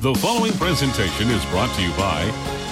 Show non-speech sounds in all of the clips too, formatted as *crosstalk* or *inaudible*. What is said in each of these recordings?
The following presentation is brought to you by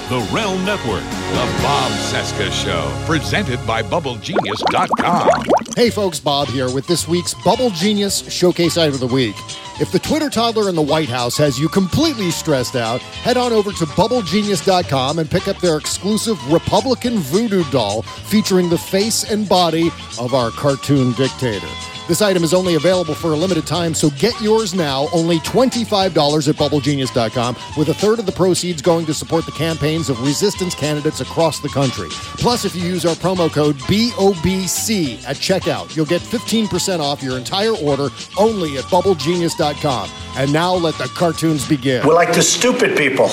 the Realm Network. The Bob Cesca Show, presented by BubbleGenius.com. Hey folks, Bob here with this week's Bubble Genius Showcase Item of the Week. If the Twitter toddler in the White House has you completely stressed out, head on over to BubbleGenius.com and pick up their exclusive Republican voodoo doll featuring the face and body of our cartoon dictator. This item is only available for a limited time, so get yours now, only $25 at BubbleGenius.com, with a third of the proceeds going to support the campaigns of resistance candidates across the country. Plus, if you use our promo code BOBC at checkout, you'll get 15% off your entire order only at BubbleGenius.com. And now let the cartoons begin. We're like the stupid people.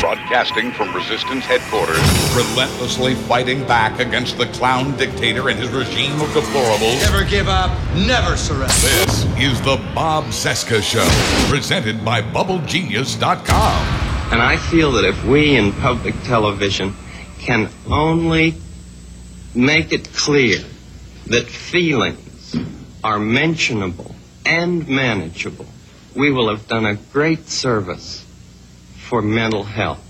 Broadcasting from Resistance headquarters, relentlessly fighting back against the clown dictator and his regime of deplorables. Never give up, never surrender. This is the Bob Cesca Show, presented by BubbleGenius.com. And I feel that if we in public television can only make it clear that feelings are mentionable and manageable, we will have done a great service for mental health.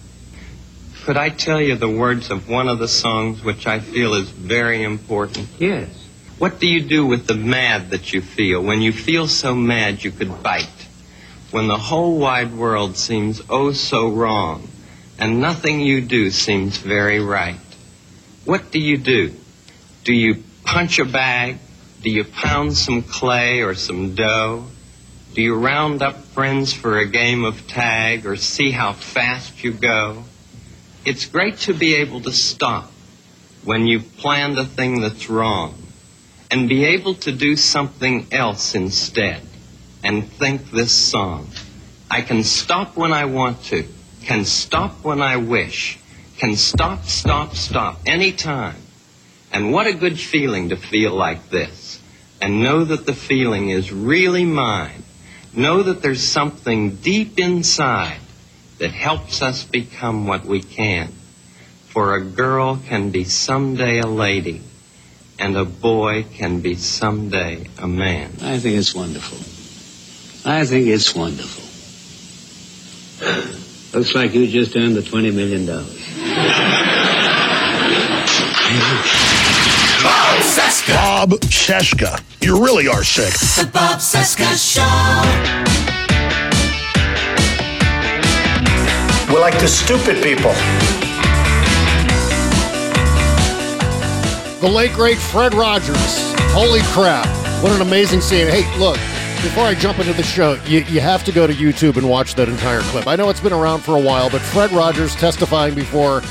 Could I tell you the words of one of the songs which I feel is very important? Yes. What do you do with the mad that you feel when you feel so mad you could bite? When the whole wide world seems oh so wrong and nothing you do seems very right? What do you do? Do you punch a bag? Do you pound some clay or some dough? Do you round up friends for a game of tag or see how fast you go? It's great to be able to stop when you've planned a thing that's wrong and be able to do something else instead and think this song. I can stop when I want to, can stop when I wish, can stop, stop, stop anytime. And what a good feeling to feel like this and know that the feeling is really mine. Know that there's something deep inside that helps us become what we can. For a girl can be someday a lady, and a boy can be someday a man. I think it's wonderful. I think it's wonderful. Looks like you just earned the $20 million. *laughs* Bob Cesca! Bob Cesca. You really are sick. The Bob Cesca Show. We're like the stupid people. The late great Fred Rogers. Holy crap. What an amazing scene. Hey, look, before I jump into the show, you, you have to go to YouTube and watch that entire clip. I know it's been around for a while, but Fred Rogers testifying before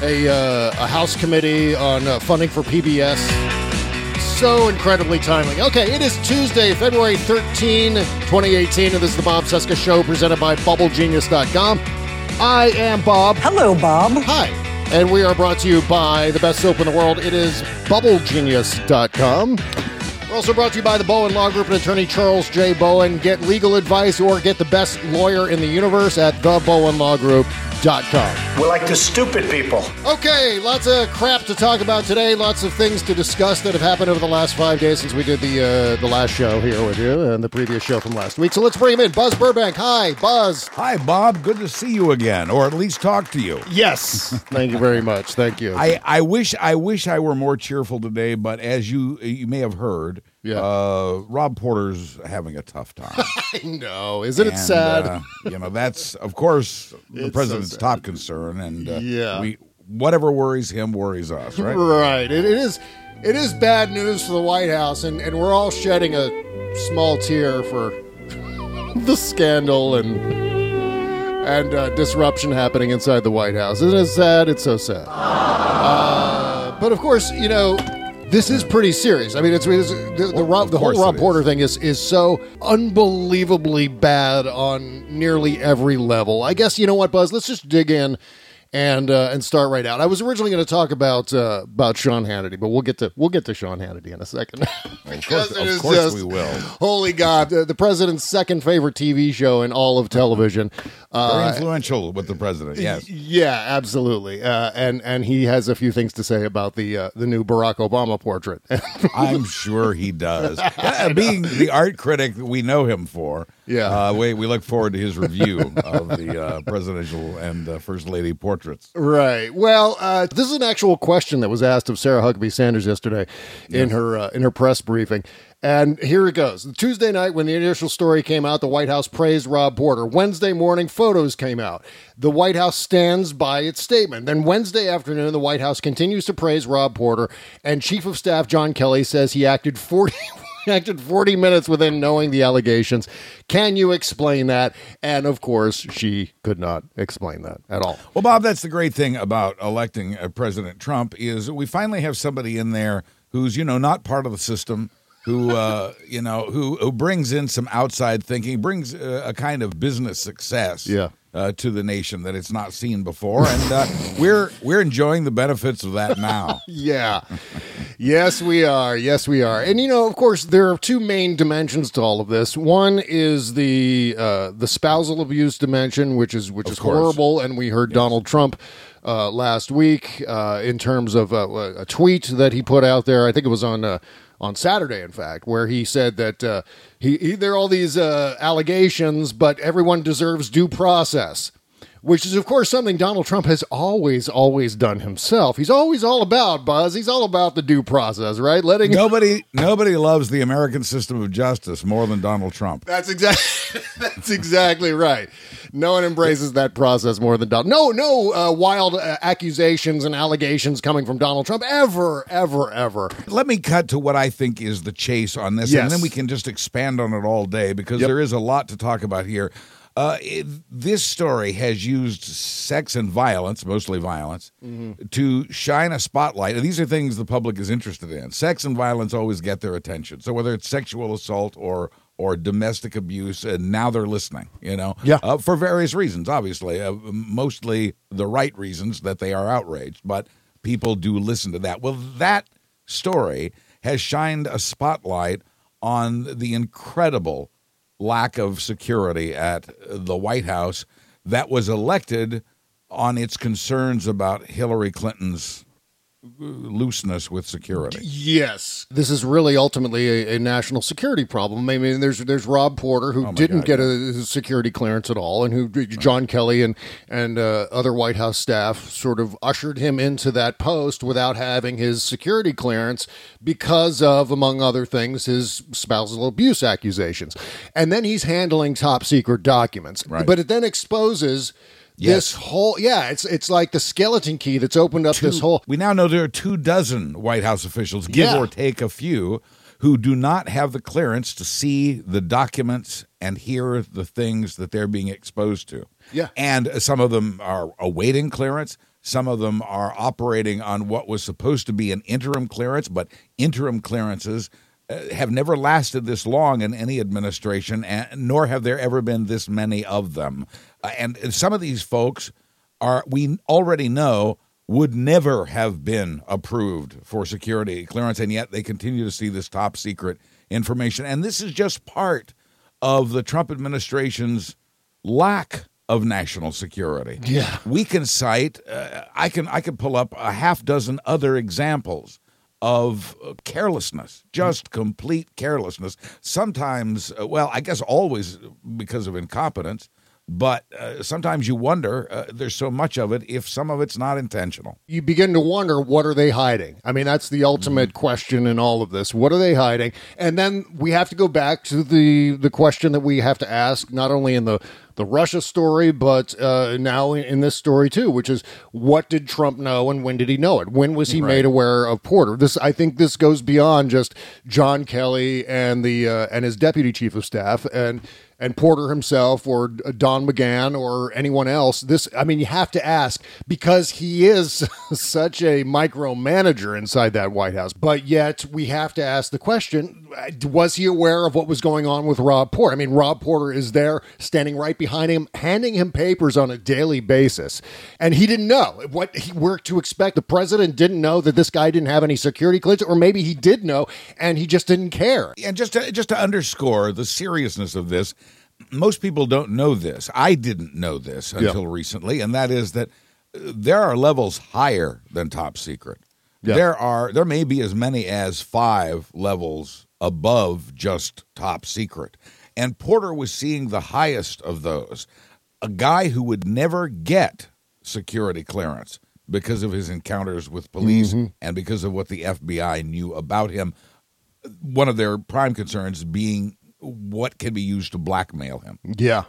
a, uh, a House committee on uh, funding for PBS. So incredibly timely. Okay, it is Tuesday, February 13, 2018, and this is the Bob Cesca Show presented by BubbleGenius.com. I am Bob. Hello, Bob. Hi. And we are brought to you by the best soap in the world. It is BubbleGenius.com. We're also brought to you by the Bowen Law Group and attorney Charles J. Bowen. Get legal advice or get the best lawyer in the universe at thebowenlawgroup.com. We're like the stupid people. Okay, lots of crap to talk about today. Lots of things to discuss that have happened over the last five days since we did the uh, the last show here with you and the previous show from last week. So let's bring him in. Buzz Burbank. Hi, Buzz. Hi, Bob. Good to see you again, or at least talk to you. Yes. *laughs* Thank you very much. Thank you. I, I wish I wish I were more cheerful today, but as you you may have heard, Yeah. uh, Rob Porter's having a tough time. *laughs* I know. Isn't it sad? uh, you know, that's of course *laughs* the It's president's sad. top concern, and uh, Yeah. we whatever worries him worries us, right? Right. It, it is. It is bad news for the White House, and, and we're all shedding a small tear for *laughs* the scandal and and uh, disruption happening inside the White House. Isn't it sad? It's so sad. Uh, but of course, you know. This is pretty serious. I mean, it's, it's the, the, Rob, the whole Rob Porter thing is is so unbelievably bad on nearly every level. I guess you know what, Buzz. Let's just dig in and uh, and start right out. I was originally going to talk about uh, about Sean Hannity, but we'll get to we'll get to Sean Hannity in a second. *laughs* Of course, of course just- we will. Holy God, the, the president's second favorite TV show in all of television. *laughs* Very Uh, influential with the president. Yes. yeah, absolutely. Uh, and and he has a few things to say about the uh, the new Barack Obama portrait. *laughs* I'm sure he does. Being the art critic that we know him for, Yeah. Uh, we we look forward to his review of the uh, presidential and uh, first lady portraits. Right. Well, uh, this is an actual question that was asked of Sarah Huckabee Sanders yesterday in her uh, in her press briefing. And here it goes. Tuesday night, when the initial story came out, the White House praised Rob Porter. Wednesday morning, photos came out. The White House stands by its statement. Then Wednesday afternoon, the White House continues to praise Rob Porter, and Chief of Staff John Kelly says he acted 40. Acted 40 minutes within knowing the allegations. Can you explain that? And of course, she could not explain that at all. Well, Bob, that's the great thing about electing uh, President Trump is we finally have somebody in there who's you know not part of the system, who uh, *laughs* you know who who brings in some outside thinking, brings uh, a kind of business success. Yeah. Uh, to the nation that it's not seen before, and uh, we're we're enjoying the benefits of that now. *laughs* Yeah. yes, we are. Yes, we are. And you know, of course, there are two main dimensions to all of this. One is the uh, the spousal abuse dimension, which is which Of is course. horrible, and we heard Donald Trump. Uh, last week, uh, in terms of uh, a tweet that he put out there, I think it was on uh, on Saturday, in fact, where he said that uh, he, he there are all these uh, allegations, but everyone deserves due process which is of course something Donald Trump has always always done himself. He's always all about Buzz. He's all about the due process, right? Letting Nobody nobody loves the American system of justice more than Donald Trump. That's exactly *laughs* that's exactly right. No one embraces that process more than Donald. No, no uh, wild uh, accusations and allegations coming from Donald Trump ever, ever, ever. Let me cut to what I think is the chase on this, Yes. and then we can just expand on it all day because Yep. there is a lot to talk about here. Uh, it- this story has used sex and violence, mostly violence, to shine a spotlight. And these are things the public is interested in. Sex and violence always get their attention. So whether it's sexual assault or or domestic abuse, and now they're listening. You know, Yeah. uh, for various reasons. Obviously, uh, mostly the right reasons that they are outraged, but people do listen to that. Well, that story has shined a spotlight on the incredible lack of security at the White House that was elected on its concerns about Hillary Clinton's looseness with security. Yes, this is really ultimately a, a national security problem. I mean, there's there's Rob Porter who Oh didn't God, get a security clearance at all, and who John Kelly and and uh, other White House staff sort of ushered him into that post without having his security clearance because of, among other things, his spousal abuse accusations. And then he's handling top secret documents, Right. but it then exposes. This whole yeah, it's it's like the skeleton key that's opened up this whole We now know there are two dozen White House officials, give Yeah. or take a few, who do not have the clearance to see the documents and hear the things that they're being exposed to. Yeah. And some of them are awaiting clearance. Some of them are operating on what was supposed to be an interim clearance, but interim clearances have never lasted this long in any administration, and nor have there ever been this many of them. Uh, and, and some of these folks are we already know would never have been approved for security clearance, and yet they continue to see this top secret information. And this is just part of the Trump administration's lack of national security. Yeah. we can cite. Uh, I can I can pull up a half dozen other examples of uh, carelessness, just complete carelessness. Sometimes, uh, well, I guess always because of incompetence, but uh, sometimes you wonder. Uh, there's so much of it if some of it's not intentional. you begin to wonder what are they hiding i mean that's the ultimate question in all of this what are they hiding and then we have to go back to the the question that we have to ask not only in the the russia story but uh, now in, this story too which is what did trump know and when did he know it? When was he made aware of porter? This i think this goes beyond just john kelly and the uh, and his deputy chief of staff and and Porter himself or Don McGahn or anyone else. This, I mean, you have to ask because he is *laughs* such a micromanager inside that White House. But yet, we have to ask the question was he aware of what was going on with Rob Porter? I mean, Rob Porter is there standing right behind him, handing him papers on a daily basis. And he didn't know what he were to expect. The president didn't know that this guy didn't have any security clearance, or maybe he did know and he just didn't care. And just to, just to underscore the seriousness of this, most people don't know this. I didn't know this until recently, and that is that uh, there are levels higher than top secret. Yeah. There are there may be as many as five levels above just top secret. And Porter was seeing the highest of those. A guy who would never get security clearance because of his encounters with police Mm-hmm. and because of what the FBI knew about him. One of their prime concerns being what can be used to blackmail him. Yeah.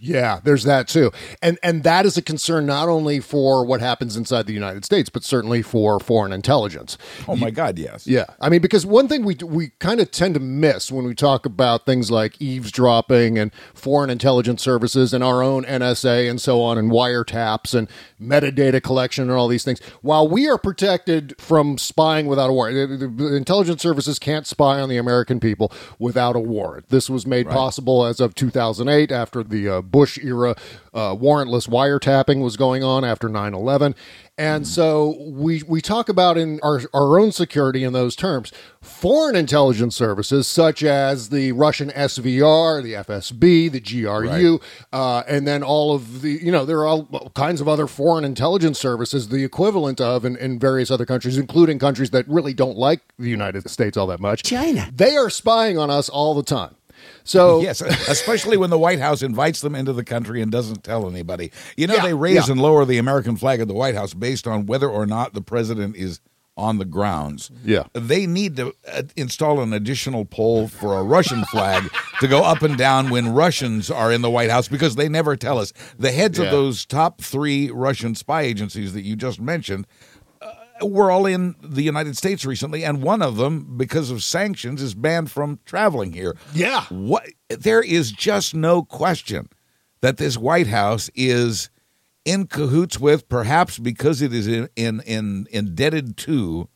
Yeah, there's that too. And and that is a concern not only for what happens inside the United States, but certainly for foreign intelligence. Oh my God, yes. Yeah, I mean, because one thing we we kind of tend to miss when we talk about things like eavesdropping and foreign intelligence services and our own NSA and so on, and wiretaps and metadata collection and all these things. While we are protected from spying without a warrant, the- intelligence services can't spy on the American people without a warrant. This was made possible as of 2008 after the uh, Bush era uh, warrantless wiretapping was going on after 9 11. And so we, we talk about in our, our own security in those terms. Foreign intelligence services, such as the Russian SVR, the FSB, the GRU, uh, and then all of the, you know, there are all kinds of other foreign intelligence services, the equivalent of in, in various other countries, including countries that really don't like the United States all that much. China. They are spying on us all the time. So Yes, especially when the White House invites them into the country and doesn't tell anybody. You know, Yeah, they raise yeah. and lower the American flag at the White House based on whether or not the president is on the grounds. Yeah. They need to uh, install an additional pole for a Russian flag *laughs* to go up and down when Russians are in the White House because they never tell us. The heads Yeah. of those top three Russian spy agencies that you just mentioned were all in the United States recently, and one of them, because of sanctions, is banned from traveling here. Yeah. What there is just no question that this White House is in cahoots with, perhaps because it is in, in, in indebted to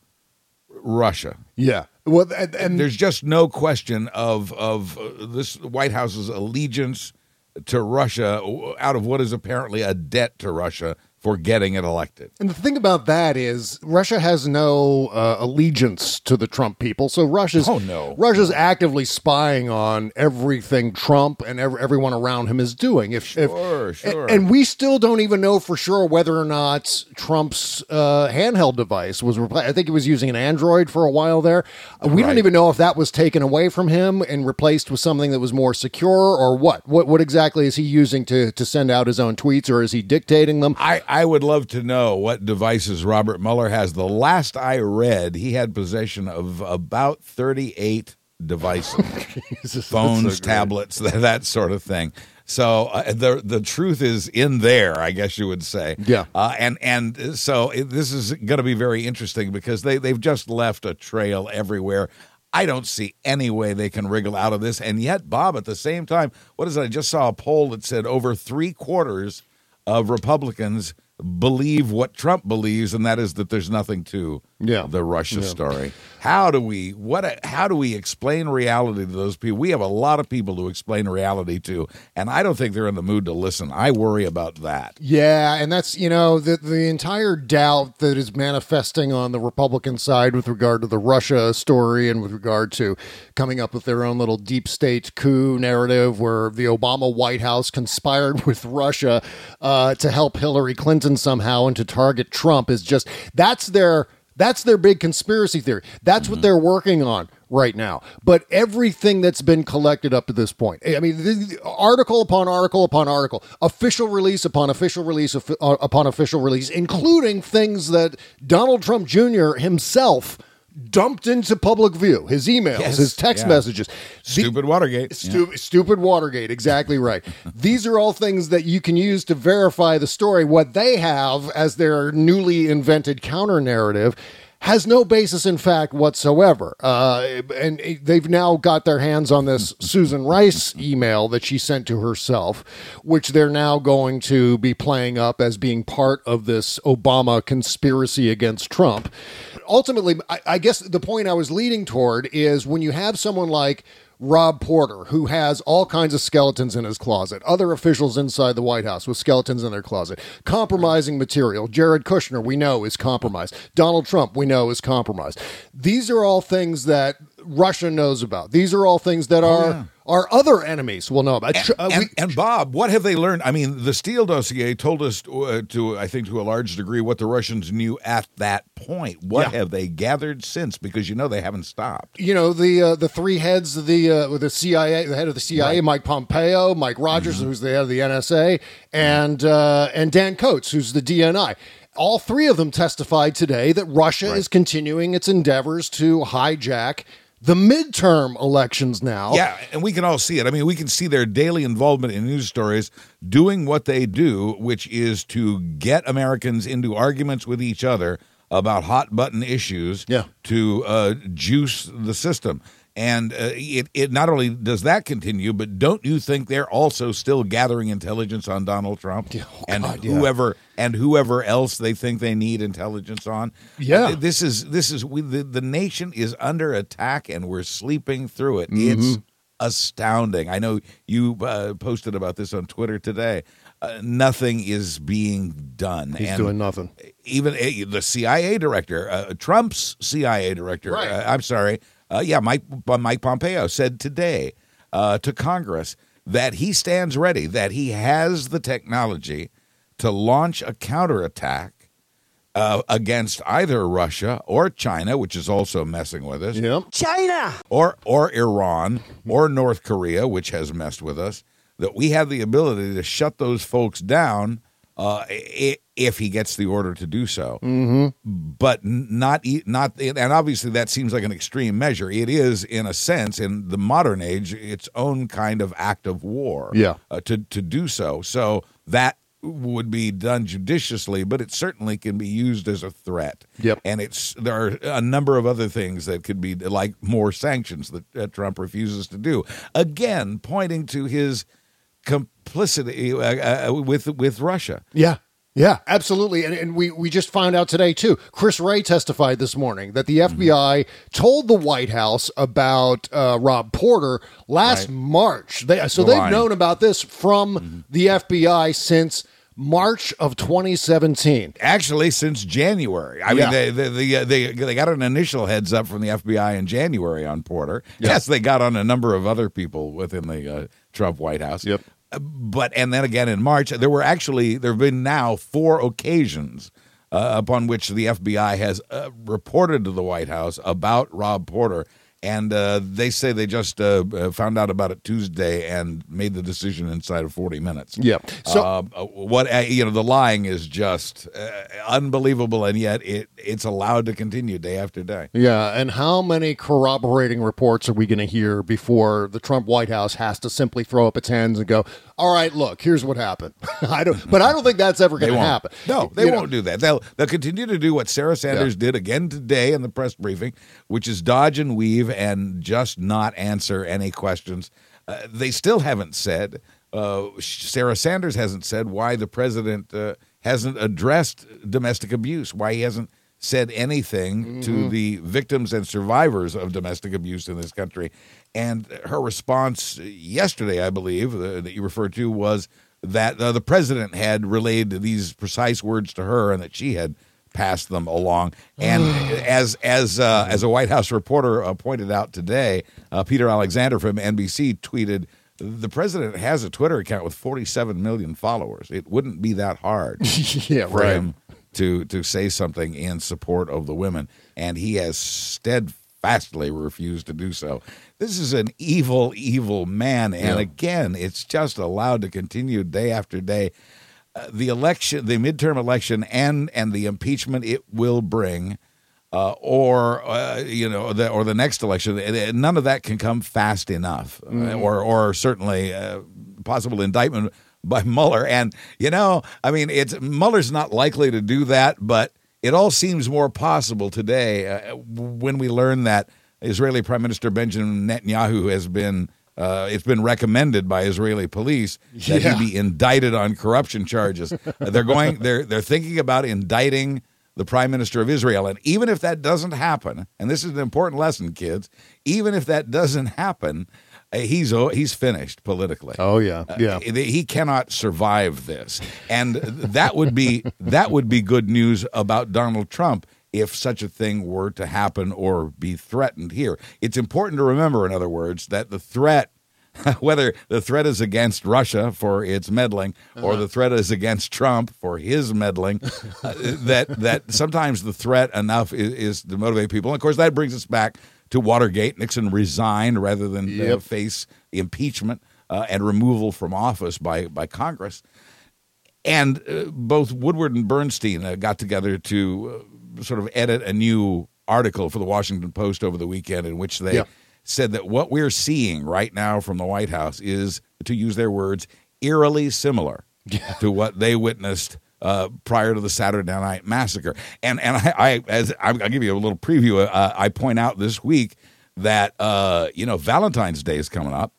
Russia. yeah, well, and, and There's just no question of of uh, this White House's allegiance to Russia out of what is apparently a debt to Russia for getting it elected. And the thing about that is, Russia has no uh, allegiance to the Trump people. So Russia's Oh, no. Russia's actively spying on everything Trump and ev- everyone around him is doing. If, Sure, if, sure. And, we still don't even know for sure whether or not Trump's uh, handheld device was replaced. I think he was using an Android for a while there. Uh, We don't even know if that was taken away from him and replaced with something that was more secure or what. What what exactly is he using to to send out his own tweets or is he dictating them? I, I would love to know what devices Robert Mueller has. The last I read, he had possession of about 38 devices *laughs* phones, tablets, that, *laughs* that sort of thing. So uh, the the truth is in there, I guess you would say. Yeah. Uh, and and so it, this is going to be very interesting because they they've just left a trail everywhere. I don't see any way they can wriggle out of this. And yet, Bob, at the same time, what is it? I just saw a poll that said over three quarters of Republicans believe what Trump believes, and that is that there's nothing to Yeah. the Russia story. How do we what? How do we explain reality to those people? We have a lot of people to explain reality to, and I don't think they're in the mood to listen. I worry about that. Yeah, and that's you know the the entire doubt that is manifesting on the Republican side with regard to the Russia story and with regard to coming up with their own little deep state coup narrative where the Obama White House conspired *laughs* with Russia uh, to help Hillary Clinton somehow and to target Trump is just that's their that's their big conspiracy theory. That's what they're working on right now. But everything that's been collected up to this point, I mean, article upon article upon article, official release upon official release of- uh, upon official release, including things that Donald Trump Jr. himself dumped into public view his emails, Yes, his text yeah. messages. The- Stupid Watergate. Stu- Stupid Watergate, exactly right. *laughs* These are all things that you can use to verify the story. What they have as their newly invented counter narrative has no basis in fact whatsoever. Uh, and they've now got their hands on this Susan Rice email that she sent to herself, which they're now going to be playing up as being part of this Obama conspiracy against Trump. Ultimately, I, I guess the point I was leading toward is when you have someone like Rob Porter, who has all kinds of skeletons in his closet, other officials inside the White House with skeletons in their closet, compromising material. Jared Kushner, we know, is compromised. Donald Trump, we know, is compromised. These are all things that Russia knows about. These are all things that our yeah. our other enemies will know about. And, uh, and, we- and Bob, what have they learned? I mean, the Steele dossier told us uh, to, I think, to a large degree, what the Russians knew at that point. What Yeah. have they gathered since? Because you know they haven't stopped. you know the uh, the three heads of the uh, the CIA, the head of the CIA, Mike Pompeo, Mike Rogers, Mm-hmm. who's the head of the NSA, and uh, and Dan Coats, who's the DNI. All three of them testified today that Russia is continuing its endeavors to hijack the midterm elections now. Yeah, and we can all see it. I mean, we can see their daily involvement in news stories, doing what they do, which is to get Americans into arguments with each other about hot button issues Yeah. to uh, juice the system. And uh, it, it not only does that continue, but don't you think they're also still gathering intelligence on Donald Trump and God, yeah. whoever and whoever else they think they need intelligence on? Yeah. this is this is we, the the nation is under attack, and we're sleeping through it. Mm-hmm. It's astounding. I know you uh, posted about this on Twitter today. Uh, nothing is being done. He's And doing nothing. Even uh, the CIA director, uh, Trump's CIA director, Right. uh, I'm sorry, uh, yeah, Mike Mike Pompeo said today uh, to Congress that he stands ready, that he has the technology to launch a counterattack uh, against either Russia or China, which is also messing with us Yep. China or or Iran or North Korea, which has messed with us, that we have the ability to shut those folks down uh, if he gets the order to do so. Mm-hmm. But not e- not and obviously that seems like an extreme measure. It is, in a sense, in the modern age, its own kind of act of war. Yeah. uh, to to do so. So that would be done judiciously, but it certainly can be used as a threat. Yep. And it's there are a number of other things that could be like more sanctions that uh, Trump refuses to do. Again, pointing to his complicity uh, uh, with with Russia. Yeah. Yeah, absolutely. And, and we, we just found out today, too. Chris Wray testified this morning that the Mm-hmm. FBI told the White House about uh, Rob Porter last Right. March. They, so The they've known about this from Mm-hmm. the FBI since March of 2017. Actually, since January, I Yeah. mean, they they, they uh, they they got an initial heads up from the FBI in January on Porter. Yes, they got on a number of other people within the uh, Trump White House. Yep. Uh, But and then again in March, there were actually there have been now four occasions uh, upon which the FBI has uh, reported to the White House about Rob Porter. And uh, they say they just uh, uh, found out about it Tuesday and made the decision inside of 40 minutes. Yeah. So- uh, what uh, you know, the lying is just uh, unbelievable, and yet it it's allowed to continue day after day. Yeah, and how many corroborating reports are we going to hear before the Trump White House has to simply throw up its hands and go, "All right, look, here's what happened." *laughs* I don't, but I don't think that's ever going to happen. No, they You won't do that. They'll they'll continue to do what Sarah Sanders did again today in the press briefing, which is dodge and weave and just not answer any questions. Uh, they still haven't said. Uh, Sarah Sanders hasn't said why the president uh, hasn't addressed domestic abuse. Why he hasn't said anything to the victims and survivors of domestic abuse in this country. And her response yesterday, I believe, uh, that you referred to, was that uh, the president had relayed these precise words to her and that she had passed them along. And *sighs* as as uh, as a White House reporter uh, pointed out today, uh, Peter Alexander from NBC tweeted. The president has a Twitter account with 47 million followers. It wouldn't be that hard *laughs* yeah, for right. him to to say something in support of the women, and he has steadfastly refused to do so. This is an evil, evil man, and Yeah. again, it's just allowed to continue day after day. Uh, the election, the midterm election, and and the impeachment it will bring. Uh, or uh, you know, the, or the next election. uh, None of that can come fast enough, uh, or or certainly uh, possible indictment by *laughs* Mueller. And you know, I mean, it's Mueller's not likely to do that, but it all seems more possible today uh, when we learn that Israeli Prime Minister Benjamin Netanyahu has been. Uh, it's been recommended by Israeli police that Yeah. he be indicted on corruption charges. Uh, *laughs* they're going. They're they're thinking about indicting the prime minister of Israel. And even if that doesn't happen, and this is an important lesson, kids, even if that doesn't happen, uh, he's he's finished politically. Oh yeah, yeah. Uh, he cannot survive this, and that would be that would be good news about Donald Trump if such a thing were to happen or be threatened here. It's important to remember, in other words, that the threat *laughs* whether the threat is against Russia for its meddling or the threat is against Trump for his meddling, *laughs* uh, that that sometimes the threat enough is, is to motivate people. And of course, that brings us back to Watergate. Nixon resigned rather than uh, face impeachment uh, and removal from office by by Congress. And uh, both Woodward and Bernstein uh, got together to uh, sort of edit a new article for the Washington Post over the weekend in which they Yeah. said that what we're seeing right now from the White House is, to use their words, eerily similar to what they witnessed uh, prior to the Saturday Night Massacre. And and I, I as I'll give you a little preview. Uh, I point out this week that uh, you know Valentine's Day is coming up.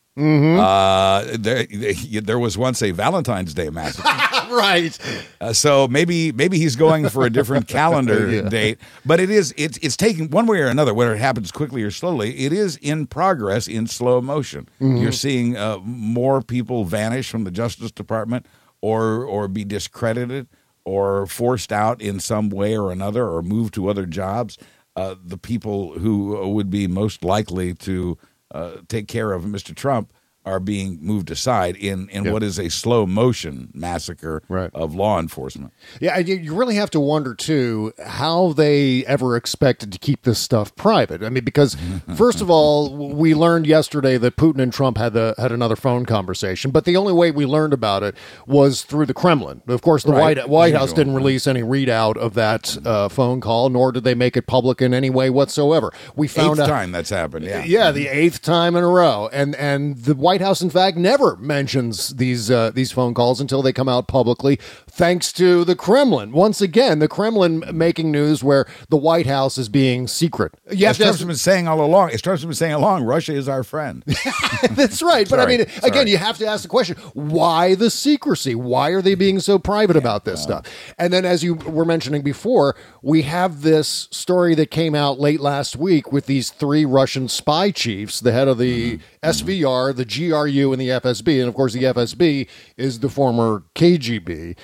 Uh, there, *laughs* there was once a Valentine's Day massacre. *laughs* *laughs* right. Uh, so maybe maybe he's going for a different *laughs* calendar Yeah. date, but it is it's it's taking one way or another. Whether it happens quickly or slowly, it is in progress in slow motion. You're seeing uh, more people vanish from the Justice Department, or or be discredited, or forced out in some way or another, or moved to other jobs. Uh, the people who would be most likely to uh, take care of Mr. Trump are being moved aside in in Yeah. what is a slow motion massacre Right. of law enforcement. Yeah, you, you really have to wonder too how they ever expected to keep this stuff private. I mean, because *laughs* first of all, we learned yesterday that Putin and Trump had the had another phone conversation, but the only way we learned about it was through the Kremlin. Of course, the Right. White White House didn't release any readout of that uh, phone call, nor did they make it public in any way whatsoever. We found Eighth out. time that's happened. Yeah. Yeah, the eighth time in a row, and and the White House, in fact, never mentions these uh, these phone calls until they come out publicly, thanks to the Kremlin. Once again, the Kremlin making news where the White House is being secret. You have As to Trump's ask- been saying all along, as Trump's been saying all along, Russia is our friend. *laughs* That's right. But I mean, sorry. again, you have to ask the question why the secrecy? Why are they being so private about this stuff? And then, as you were mentioning before, we have this story that came out late last week with these three Russian spy chiefs the head of the SVR, the GRU, and the FSB. And of course, the FSB is the former KGB.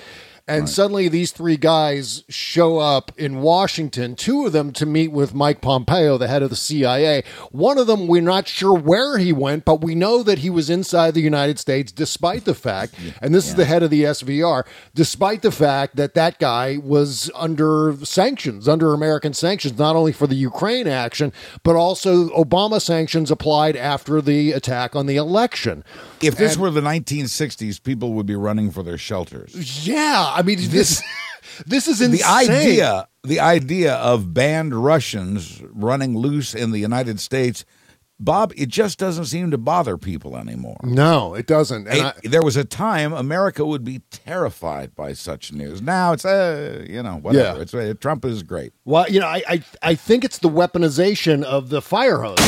And suddenly these three guys show up in Washington, two of them to meet with Mike Pompeo, the head of the CIA. One of them, we're not sure where he went, but we know that he was inside the United States despite the fact, and this is the head of the SVR, despite the fact that that guy was under sanctions, under American sanctions, not only for the Ukraine action, but also Obama sanctions applied after the attack on the election. If this And- were the 1960s, people would be running for their shelters. Yeah, I mean, this, this *laughs* is insane. The idea, the idea of banned Russians running loose in the United States, Bob, it just doesn't seem to bother people anymore. No, it doesn't. And I, there was a time America would be terrified by such news. Now it's uh, you know whatever. Yeah. It's uh, Trump is great. well, you know, I, I I think it's the weaponization of the fire hose. Oh,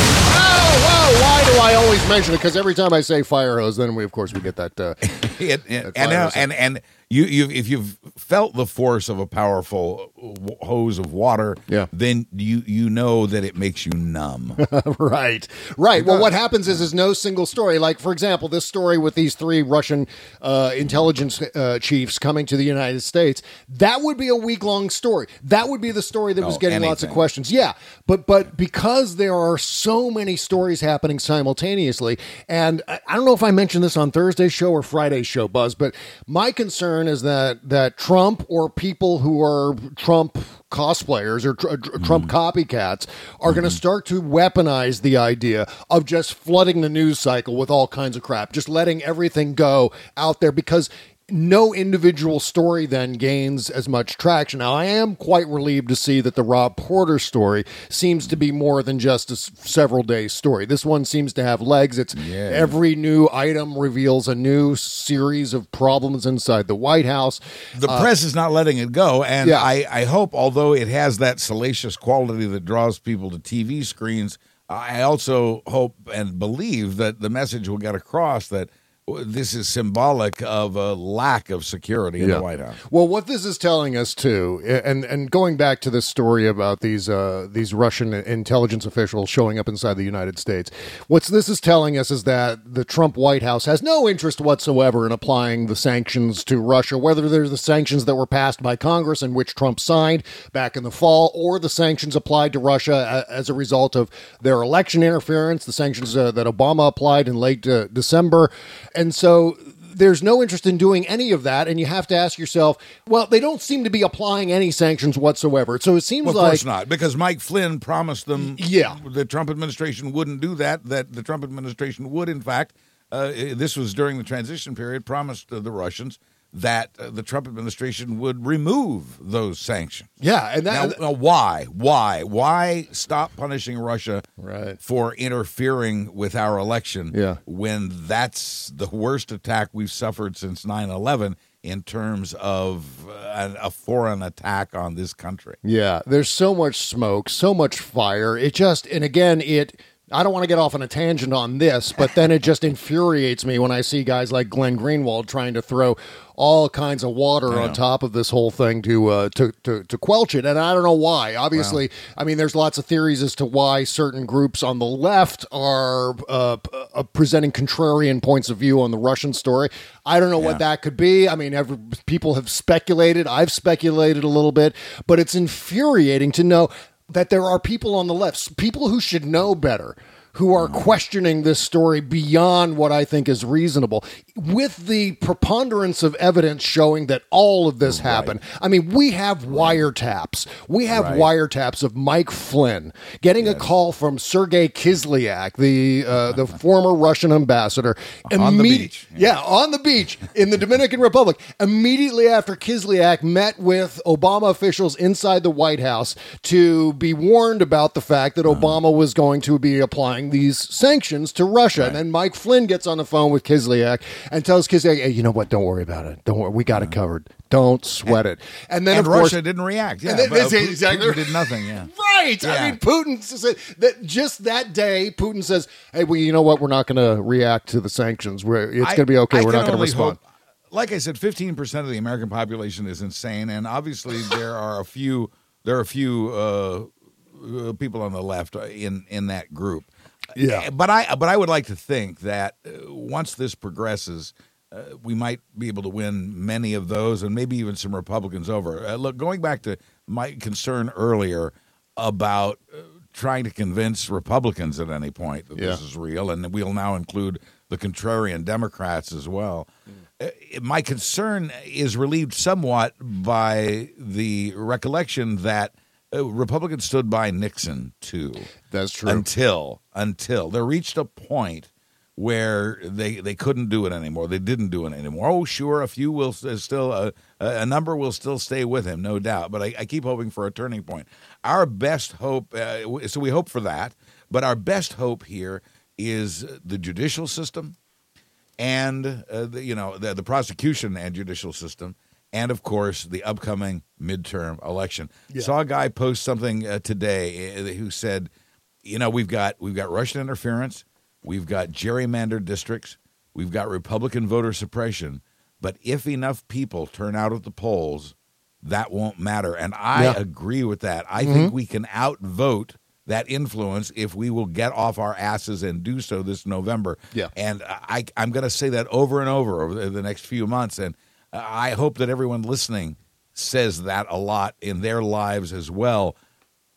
whoa! Why do I always mention it? Because every time I say fire hose, then we of course we get that. Uh, *laughs* It- it- That and uh, virus. and and you you if you've felt the force of a powerful w- hose of water, Yeah. then you you know that it makes you numb. *laughs* right, right. Well, what happens is is no single story. Like for example, this story with these three Russian uh, intelligence uh, chiefs coming to the United States. That would be a week long story. That would be the story that was Oh, getting lots of questions. Yeah, but but because there are so many stories happening simultaneously, and I, I don't know if I mentioned this on Thursday's show or Friday's show, Buzz, but my concern is that that Trump or people who are Trump cosplayers or tr- uh, tr- Trump mm-hmm. copycats are going to mm-hmm. start to weaponize the idea of just flooding the news cycle with all kinds of crap, just letting everything go out there because no individual story then gains as much traction. Now, I am quite relieved to see that the Rob Porter story seems to be more than just a s- several day story. This one seems to have legs. It's every new item reveals a new series of problems inside the White House. The press is not letting it go, and Uh, Yeah. I, I hope, although it has that salacious quality that draws people to TV screens, I also hope and believe that the message will get across that this is symbolic of a lack of security in Yeah. the White House. Well, what this is telling us too, and and going back to this story about these uh, these Russian intelligence officials showing up inside the United States, what this is telling us is that the Trump White House has no interest whatsoever in applying the sanctions to Russia, whether they're the sanctions that were passed by Congress and which Trump signed back in the fall, or the sanctions applied to Russia as a result of their election interference, the sanctions uh, that Obama applied in late uh, December, and so there's no interest in doing any of that, and you have to ask yourself, well, they don't seem to be applying any sanctions whatsoever. So it seems Well, of like course not, because Mike Flynn promised them Yeah. the Trump administration wouldn't do that, that the Trump administration would, in fact, uh, this was during the transition period, promised uh, the Russians that uh, the Trump administration would remove those sanctions. yeah, and Now, that now, why? Why? Why stop punishing Russia Right. for interfering with our election Yeah. when that's the worst attack we've suffered since 9 11 in terms of uh, a foreign attack on this country? Yeah, there's so much smoke, so much fire. It just, and again, it. I don't want to get off on a tangent on this, but then it just infuriates me when I see guys like Glenn Greenwald trying to throw all kinds of water on top of this whole thing to uh, to, to to quelch it, and I don't know why. Obviously, I mean, there's lots of theories as to why certain groups on the left are uh, uh, presenting contrarian points of view on the Russian story. I don't know what that could be. I mean, every, people have speculated. I've speculated a little bit, but it's infuriating to know that there are people on the left, people who should know better, who are questioning this story beyond what I think is reasonable, with the preponderance of evidence showing that all of this happened. I mean, we have wiretaps. We have Right. wiretaps of Mike Flynn getting a call from Sergei Kislyak, the uh, *laughs* the former Russian ambassador, On the beach. yeah, on the beach in the Dominican *laughs* Republic. Immediately after Kislyak met with Obama officials inside the White House to be warned about the fact Uh-huh. that Obama was going to be applying these sanctions to Russia. And then Mike Flynn gets on the phone with Kislyak and tells kids, hey, you know what? Don't worry about it. Don't worry. We got it covered. Don't sweat it. And then, and of course, Russia didn't react. Yeah, and then- but, uh, exactly Putin did nothing. Yeah. *laughs* Right. I mean, Putin said that just that day, Putin says, "Hey, well, you know what? We're not going to react to the sanctions. We're, it's going to be okay. I We're not going to respond." hope- like I said, fifteen percent of the American population is insane, and obviously there are a few. There are a few uh, uh, people on the left in in that group. Yeah. but I but I would like to think that uh, once this progresses. Uh, we might be able to win many of those, and maybe even some Republicans over. Uh, look, going back to my concern earlier about uh, trying to convince Republicans at any point that this is real, and we'll now include the contrarian Democrats as well. Uh, My concern is relieved somewhat by the recollection that uh, Republicans stood by Nixon too. That's true. Until until they reached a point where they they couldn't do it anymore. They didn't do it anymore. Oh, sure, a few will still uh, a number will still stay with him, no doubt. But I, I keep hoping for a turning point. Our best hope, uh, so we hope for that. But our best hope here is the judicial system and uh, the, you know the, the prosecution and judicial system, and of course the upcoming midterm election. Saw a guy post something uh, today uh, who said, you know, we've got we've got Russian interference, we've got gerrymandered districts, we've got Republican voter suppression, but if enough people turn out at the polls, that won't matter. And I Yeah. agree with that. I mm-hmm. think we can outvote that influence if we will get off our asses and do so this November. Yeah. And I, I'm going to say that over and over over the next few months. And I hope that everyone listening says that a lot in their lives as well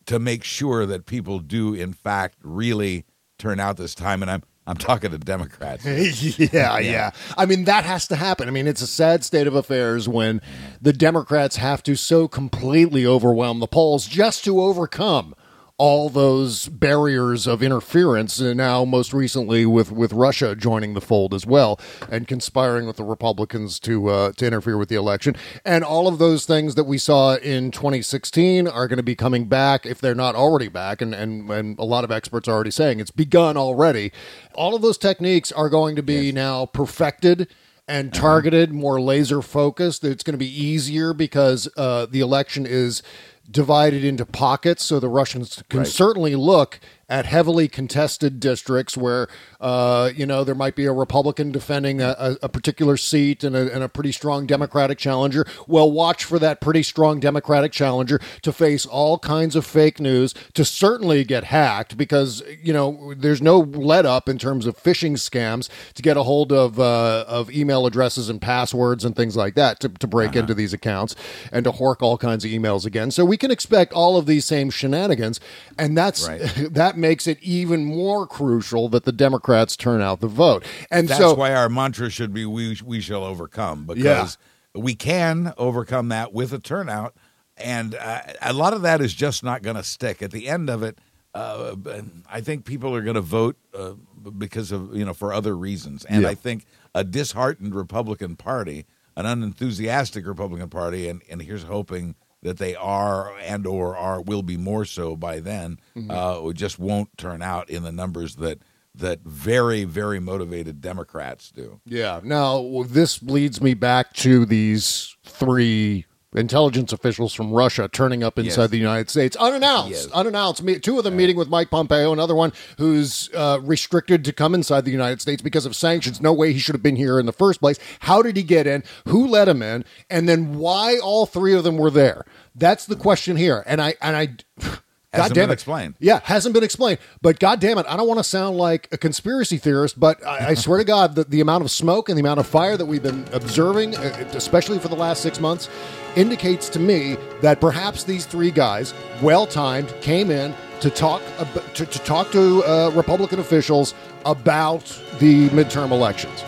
to make sure that people do, in fact, really turn out this time. And I'm, I'm talking to Democrats. *laughs* yeah, yeah. I mean, that has to happen. I mean, it's a sad state of affairs when the Democrats have to so completely overwhelm the polls just to overcome all those barriers of interference. And now, most recently, with, with Russia joining the fold as well and conspiring with the Republicans to uh, to interfere with the election, and all of those things that we saw in 2016 are going to be coming back if they're not already back. And, and and a lot of experts are already saying it's begun already. All of those techniques are going to be now perfected and targeted, more laser focused. It's going to be easier because uh, the election is divided into pockets, so the Russians can certainly look at heavily contested districts where, uh, you know, there might be a Republican defending a, a, particular seat and a, and a pretty strong Democratic challenger. Well, watch for that pretty strong Democratic challenger to face all kinds of fake news, to certainly get hacked because, you know, there's no let up in terms of phishing scams to get a hold of, uh, of email addresses and passwords and things like that to, to break into these accounts and to hork all kinds of emails again. So we can expect all of these same shenanigans. And that's Right. *laughs* that makes it even more crucial that the Democrats turn out the vote. And That's so why our mantra should be "We we shall overcome" because we can overcome that with a turnout, and uh, a lot of that is just not going to stick. At the end of it, uh, I think people are going to vote uh, because of you know for other reasons, and Yeah. I think a disheartened Republican Party, an unenthusiastic Republican Party, and and here's hoping that they are and or are will be more so by then Mm-hmm. uh, just won't turn out in the numbers that that very very motivated Democrats do. Yeah. Now, this leads me back to these three intelligence officials from Russia turning up inside Yes. the United States unannounced. Yes. Unannounced. Me- Two of them meeting with Mike Pompeo, another one who's uh, restricted to come inside the United States because of sanctions. No way he should have been here in the first place. How did he get in? Who let him in? And then why all three of them were there? That's the question here. And I and I. God Hasn't damn been it. explained. Yeah, hasn't been explained. But God damn it, I don't want to sound like a conspiracy theorist, but I, I swear to God that the amount of smoke and the amount of fire that we've been observing, uh, especially for the last six months, indicates to me that perhaps these three guys, well timed, came in to talk to, to talk to uh, Republican officials about the midterm elections.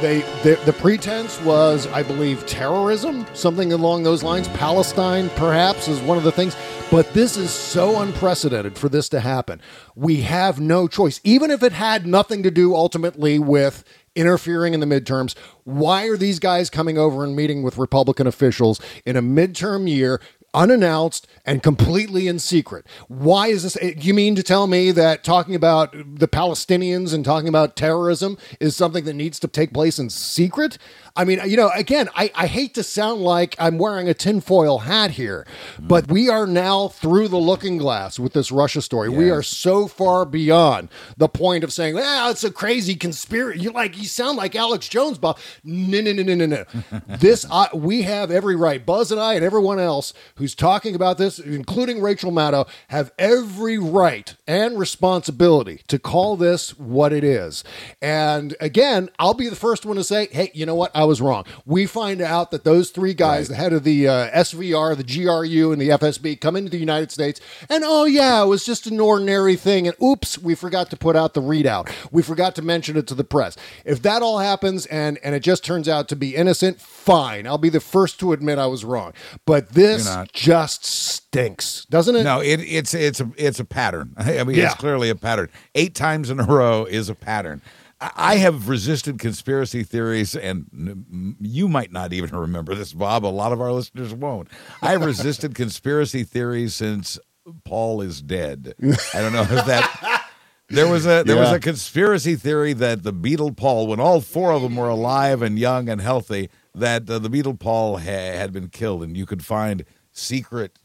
They the, the pretense was, I believe, terrorism, something along those lines. Palestine, perhaps, is one of the things. But this is so unprecedented for this to happen. We have no choice, even if it had nothing to do ultimately with interfering in the midterms. Why are these guys coming over and meeting with Republican officials in a midterm year? Unannounced and completely in secret. Why is this? Eh, you mean to tell me that talking about the Palestinians and talking about terrorism is something that needs to take place in secret? I mean, you know, again, I, I hate to sound like I'm wearing a tinfoil hat here, but we are now through the looking glass with this Russia story. We are so far beyond the point of saying, well, it's a crazy conspiracy. You like, you sound like Alex Jones, Bob. No, no, no, no, no, no. *laughs* this, I, we have every right. Buzz and I and everyone else who's talking about this, including Rachel Maddow, have every right and responsibility to call this what it is. And again, I'll be the first one to say, hey, you know what? I was wrong. We find out that those three guys, the head of the uh, SVR, the GRU, and the FSB, come into the United States, and oh, yeah, it was just an ordinary thing. And oops, we forgot to put out the readout. We forgot to mention it to the press. If that all happens and, and it just turns out to be innocent, fine. I'll be the first to admit I was wrong. But this just stinks, doesn't it? No, it, it's it's a it's a pattern. *laughs* I mean, Yeah. it's clearly a pattern. Eight times in a row is a pattern. I have resisted conspiracy theories, and you might not even remember this, Bob. A lot of our listeners won't. I have resisted *laughs* conspiracy theories since Paul is dead. I don't know if that. *laughs* There was a there was a conspiracy theory that the Beatle Paul, when all four of them were alive and young and healthy, that uh, the Beatle Paul ha- had been killed, and you could find secret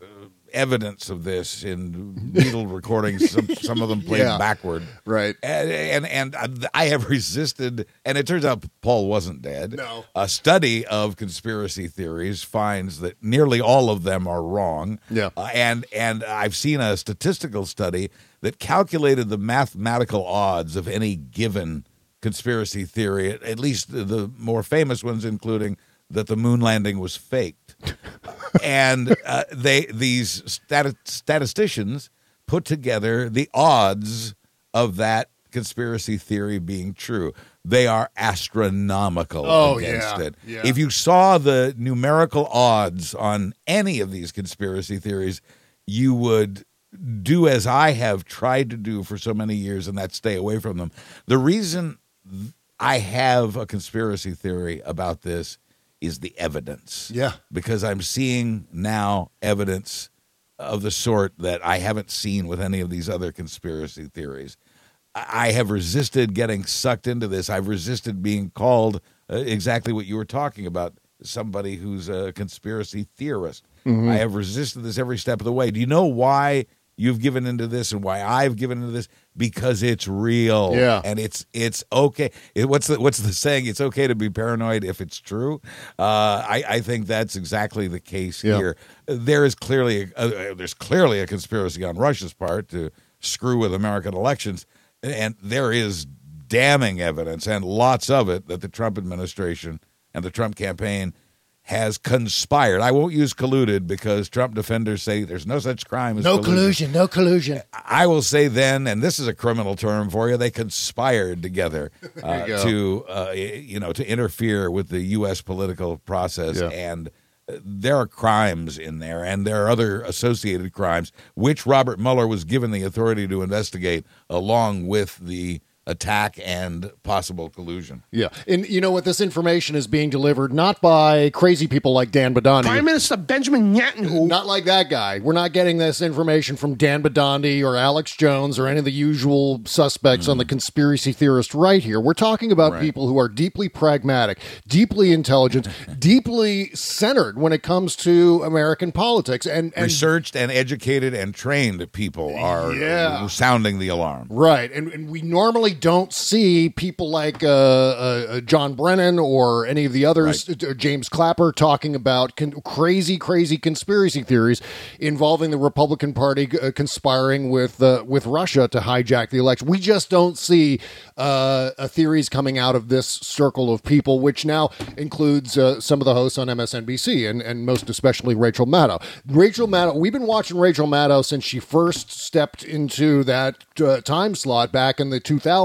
evidence of this in Beatle recordings. Some some of them *laughs* played Yeah. backward, Right. And, and and I have resisted, and it turns out Paul wasn't dead. No. a study of conspiracy theories finds that nearly all of them are wrong. Yeah. Uh, and and I've seen a statistical study that calculated the mathematical odds of any given conspiracy theory, at, at least the, the more famous ones, including that the moon landing was faked. *laughs* and uh, they these stati- statisticians put together the odds of that conspiracy theory being true. They are astronomical Oh, against yeah. it. Yeah. If you saw the numerical odds on any of these conspiracy theories, you would do as I have tried to do for so many years, and that stay away from them. The reason I have a conspiracy theory about this is the evidence. Yeah. Because I'm seeing now evidence of the sort that I haven't seen with any of these other conspiracy theories. I I have resisted getting sucked into this. I've resisted being called uh, exactly what you were talking about somebody who's a conspiracy theorist. I have resisted this every step of the way. Do you know why you've given into this and why I've given into this because it's real. Yeah. and it's it's okay. It, what's the what's the saying? It's okay to be paranoid if it's true. Uh, I I think that's exactly the case Yeah. here. There is clearly a, uh, there's clearly a conspiracy on Russia's part to screw with American elections, and there is damning evidence and lots of it that the Trump administration and the Trump campaign has conspired. I won't use colluded because Trump defenders say there's no such crime as No collusion. collusion, no collusion. I will say then, and this is a criminal term for you, they conspired together *laughs* uh, you to, uh, you know, to interfere with the U.S. political process, Yeah. and uh, there are crimes in there, and there are other associated crimes which Robert Mueller was given the authority to investigate, along with the attack and possible collusion. Yeah. And you know what? This information is being delivered not by crazy people like Dan Badani. Prime Minister Benjamin Netanyahu. Not like that guy. We're not getting this information from Dan Badandi or Alex Jones or any of the usual suspects on the hmm. conspiracy theorist right here. We're talking about Right. people who are deeply pragmatic, deeply intelligent, *laughs* deeply centered when it comes to American politics. And, and Researched and educated and trained people are Yeah. sounding the alarm. Right, and, and we normally don't see people like uh, uh, uh, John Brennan or any of the others, uh, James Clapper, talking about con- crazy, crazy conspiracy theories involving the Republican Party uh, conspiring with uh, with Russia to hijack the election. We just don't see uh, uh, theories coming out of this circle of people, which now includes uh, some of the hosts on MSNBC and, and most especially Rachel Maddow. Rachel Maddow, we've been watching Rachel Maddow since she first stepped into that uh, time slot back in the 2000s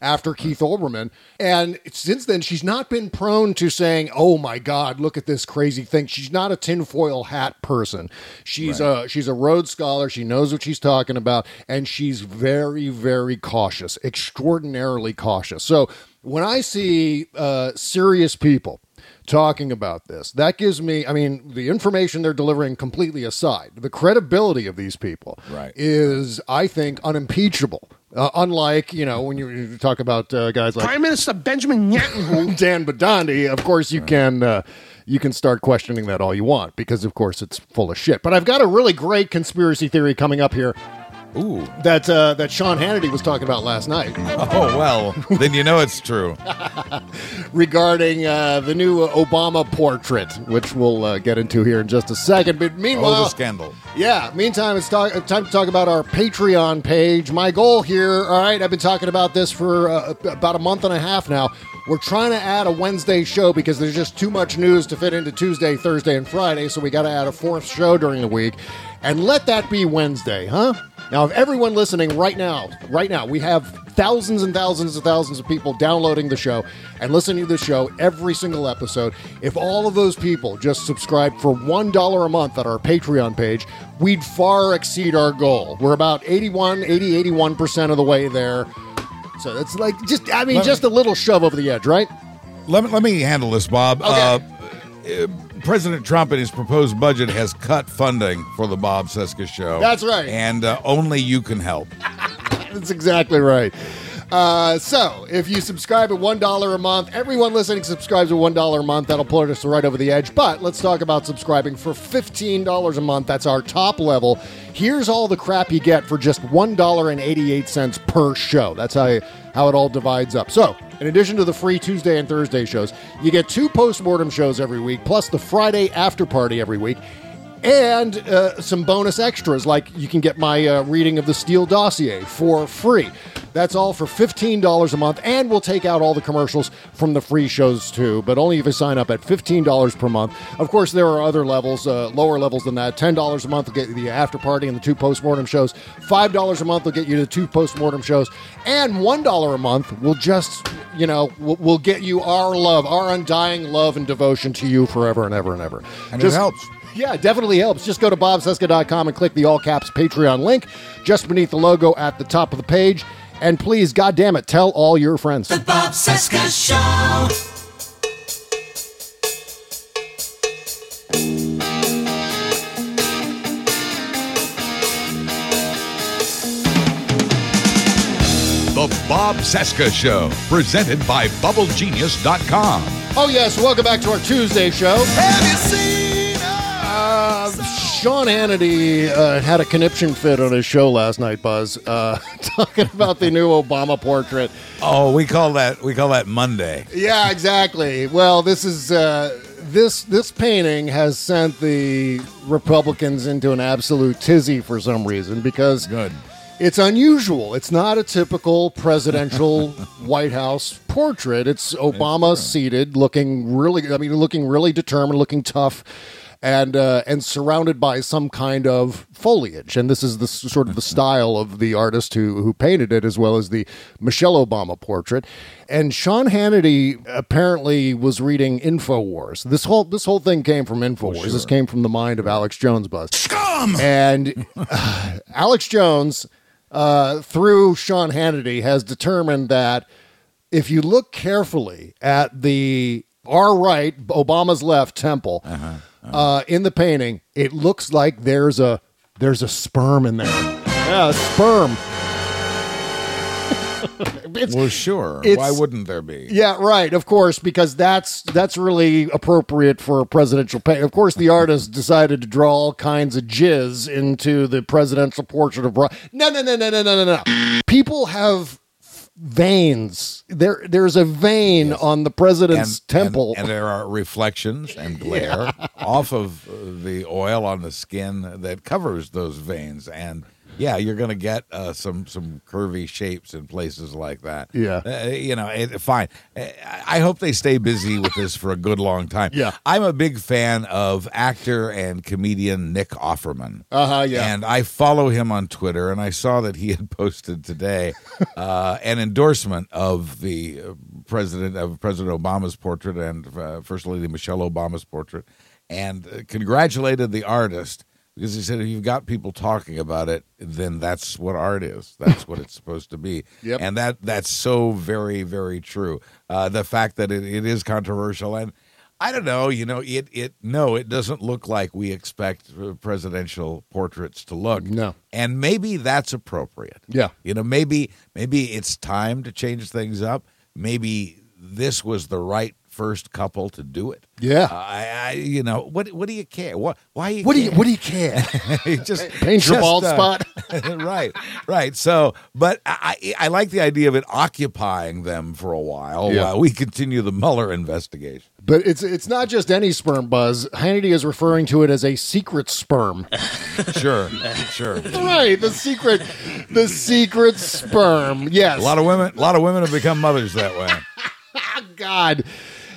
after Keith Olbermann. And since then, she's not been prone to saying, oh my God, look at this crazy thing. She's not a tinfoil hat person. She's, a, she's a Rhodes Scholar. She knows what she's talking about. And she's very, very cautious, extraordinarily cautious. So when I see uh, serious people, talking about this. That gives me, I mean, the information they're delivering completely aside, the credibility of these people Right. is, I think, unimpeachable. Uh, unlike, you know, when you, you talk about uh, guys like Prime Minister Benjamin Netanyahu. *laughs* Dan Badandi, of course you can uh, you can start questioning that all you want because of course it's full of shit. But I've got a really great conspiracy theory coming up here Ooh. that uh, that Sean Hannity was talking about last night *laughs* Oh, well, then you know it's true. *laughs* regarding uh, the new Obama portrait, which we'll uh, get into here in just a second. But Oh, meanwhile, the scandal. Yeah. Meantime, it's talk, time to talk about our Patreon page. My goal here, all right, I've been talking about this for uh, about a month and a half now. We're trying to add a Wednesday show because there's just too much news to fit into Tuesday, Thursday, and Friday. So we got to add a fourth show during the week. And let that be Wednesday, huh? Now, if everyone listening right now, right now, we have thousands and thousands and thousands of people downloading the show and listening to the show every single episode. If all of those people just subscribed for $1 a month at our Patreon page, we'd far exceed our goal. We're about 81, 80, 81% of the way there. So it's like just, I mean, Let me- just a little shove over the edge, right? Let me, let me handle this, Bob. Uh, uh, President Trump, in his proposed budget, has cut funding for the Bob Cesca Show. That's right. And uh, only you can help. *laughs* That's exactly right. Uh, so, if you subscribe at $1 a month, everyone listening subscribes at $1 a month. That'll put us right over the edge. But let's talk about subscribing for $15 a month. That's our top level. Here's all the crap you get for just $1.88 per show. That's how, how it all divides up. So, in addition to the free Tuesday and Thursday shows, you get two postmortem shows every week, plus the Friday after party every week and uh, some bonus extras like you can get my uh, reading of the Steele dossier for free. That's all for $15 a month, and we'll take out all the commercials from the free shows too, but only if you sign up at $15 per month. Of course, there are other levels, uh, lower levels than that. $10 a month will get you the after party and the two postmortem shows. $5 a month will get you the two postmortem shows. And $1 a month will just, you know, will, will get you our love, our undying love and devotion to you forever and ever and ever. And Just- it helps. Yeah, definitely helps. Just go to bobcesca.com and click the all caps Patreon link just beneath the logo at the top of the page. And please, God damn it, tell all your friends. The Bob Cesca Show. The Bob Cesca Show, presented by BubbleGenius.com. Oh, yes, welcome back to our Tuesday show. Have you seen uh, Sean Hannity uh, had a conniption fit on his show last night, Buzz, uh, *laughs* talking about the new Obama portrait. Oh, we call that we call that Monday. Yeah, exactly. Well, this is uh, this this painting has sent the Republicans into an absolute tizzy for some reason because Good. it's unusual. It's not a typical presidential *laughs* White House portrait. It's Obama seated, looking really, I mean, looking really determined, looking tough, and uh, and surrounded by some kind of foliage. And this is the sort of the style of the artist who who painted it, as well as the Michelle Obama portrait. And Sean Hannity apparently was reading Infowars. This whole this whole thing came from Infowars. This came from the mind of Alex Jones, Buzz. Scum. And *laughs* uh, Alex Jones uh, through Sean Hannity, has determined that if you look carefully at the our right, Obama's left temple, uh in the painting, it looks like there's a there's a sperm in there. Yeah, a sperm. *laughs* It's- Well, sure. it's- Why wouldn't there be? yeah, right. Of course, because that's that's really appropriate for a presidential painting. Of course, the artist decided to draw all kinds of jizz into the presidential portrait of. Bra- no, no, no, no, no, no, no, no. People have veins. There, there's a vein on the president's temple. And, there are reflections and *laughs* glare off of the oil on the skin that covers those veins. And yeah, you're going to get uh, some some curvy shapes in places like that. Yeah. Uh, you know, it, fine. Uh, I hope they stay busy with this for a good long time. Yeah. I'm a big fan of actor and comedian Nick Offerman. Uh-huh, yeah. And I follow him on Twitter, and I saw that he had *laughs* posted today uh, an endorsement of the uh, president of President Obama's portrait and uh, First Lady Michelle Obama's portrait, and uh, congratulated the artist because he said if you've got people talking about it, then that's what art is. That's what it's supposed to be. *laughs* Yep. And that that's so very very true. Uh, the fact that it, it is controversial and. I don't know. You know, it it no, it doesn't look like we expect presidential portraits to look. No. and maybe that's appropriate. Yeah. you know, maybe maybe it's time to change things up. Maybe this was the right first couple to do it. Yeah. Uh, I, I, you know, what what do you care? What why you what do you care? What do you care? *laughs* just *laughs* Paint your bald uh, spot. *laughs* right, right. So, but I, I I like the idea of it occupying them for a while Yeah. while we continue the Mueller investigation. But it's it's not just any sperm buzz. Hannity is referring to it as a secret sperm. Sure, sure. right, the secret, the secret sperm. Yes, A lot of women, a lot of women have become mothers that way. God.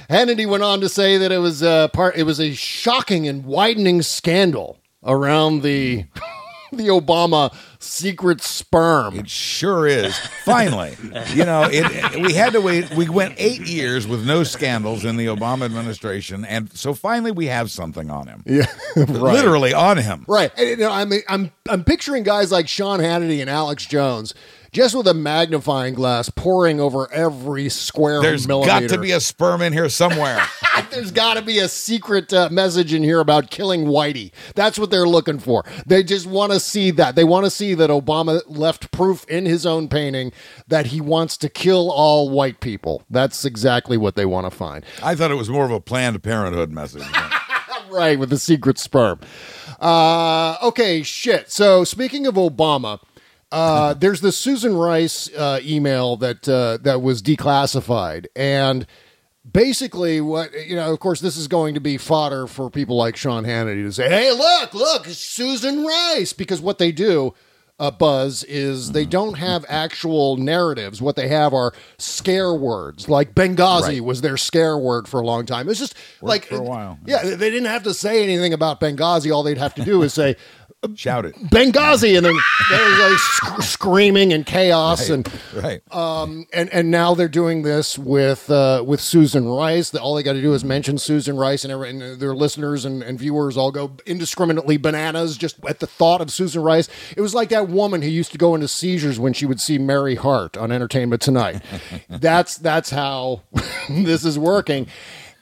Hannity went on to say that it was a part. It was a shocking and widening scandal around the *laughs* the Obama secret sperm. It sure is. Finally, you know, it, it- we had to wait. We went eight years with no scandals in the Obama administration, and so finally we have something on him. Yeah, *laughs* right. Literally on him. Right. And, you know, I'm I'm I'm picturing guys like Sean Hannity and Alex Jones just with a magnifying glass poring over every square There's millimeter. There's got to be a sperm in here somewhere. *laughs* There's got to be a secret uh, message in here about killing Whitey. That's what they're looking for. They just want to see that. They want to see that Obama left proof in his own painting that he wants to kill all white people. That's exactly what they want to find. I thought it was more of a Planned Parenthood message. *laughs* right with the secret sperm. Uh, okay, shit. So speaking of Obama, uh, there's the Susan Rice uh, email that uh, that was declassified, and basically, what you know, of course, this is going to be fodder for people like Sean Hannity to say, "Hey, look, look, it's Susan Rice," because what they do. Uh, buzz is they don't have actual narratives. What they have are scare words, like Benghazi Right. was their scare word for a long time. It's just like for a while. yeah, they didn't have to say anything about Benghazi. All they'd have to do is say Shout it. Benghazi, and then there was like sc- screaming and chaos, and Right. um, and and now they're doing this with uh, with Susan Rice. That all they got to do is mention Susan Rice, and, every, and their listeners and, and viewers all go indiscriminately bananas just at the thought of Susan Rice. It was like that woman who used to go into seizures when she would see Mary Hart on Entertainment Tonight. that's that's how *laughs* this is working.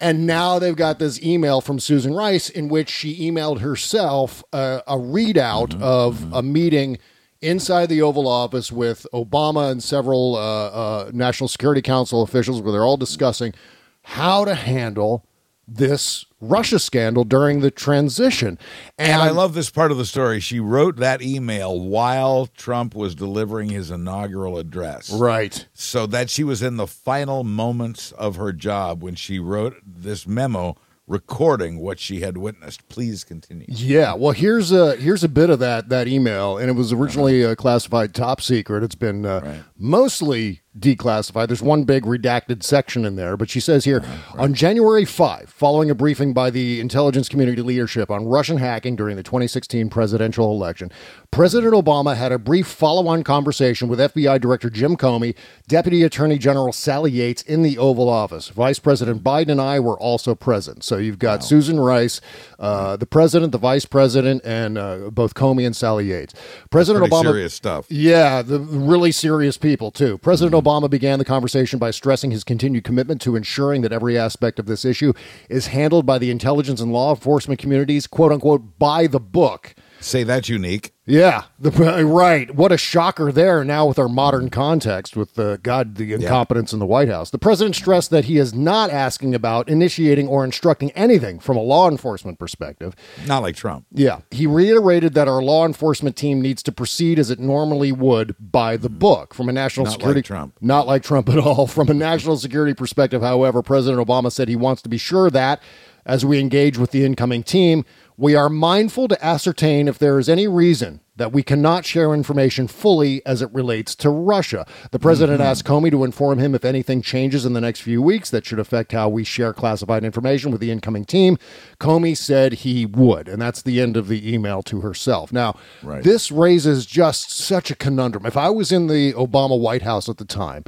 And now they've got this email from Susan Rice in which she emailed herself a, a readout of a meeting inside the Oval Office with Obama and several uh, uh, National Security Council officials where they're all discussing how to handle this Russia scandal during the transition. And, I love this part of the story. She wrote that email while Trump was delivering his inaugural address. Right. So that she was in the final moments of her job when she wrote this memo recording what she had witnessed. Please continue. Yeah, well, here's a here's a bit of that that email, and it was originally uh, classified top secret. It's been uh, Right. mostly declassified. There's one big redacted section in there, but she says here on January 5, following a briefing by the intelligence community leadership on Russian hacking during the 2016 presidential election, President Obama had a brief follow-on conversation with FBI Director Jim Comey, Deputy Attorney General Sally Yates in the Oval Office. Vice President Biden and I were also present. So you've got Susan Rice, uh, the president, the vice president, and uh, both Comey and Sally Yates. President Obama serious stuff. yeah, the really serious people too. President Obama began the conversation by stressing his continued commitment to ensuring that every aspect of this issue is handled by the intelligence and law enforcement communities, quote unquote, by the book. Say that's unique. Yeah, the, right. What a shocker there now with our modern context with the God, the incompetence in the White House. The president stressed that he is not asking about initiating or instructing anything from a law enforcement perspective. Not like Trump. Yeah. He reiterated that our law enforcement team needs to proceed as it normally would by the mm-hmm. book from a national Not like security Trump. Not like Trump at all. *laughs* From a national security perspective, however, President Obama said he wants to be sure that as we engage with the incoming team, we are mindful to ascertain if there is any reason that we cannot share information fully as it relates to Russia. The president Mm-hmm. asked Comey to inform him if anything changes in the next few weeks that should affect how we share classified information with the incoming team. Comey said he would, and that's the end of the email to herself. Now, Right. this raises just such a conundrum. If I was in the Obama White House at the time,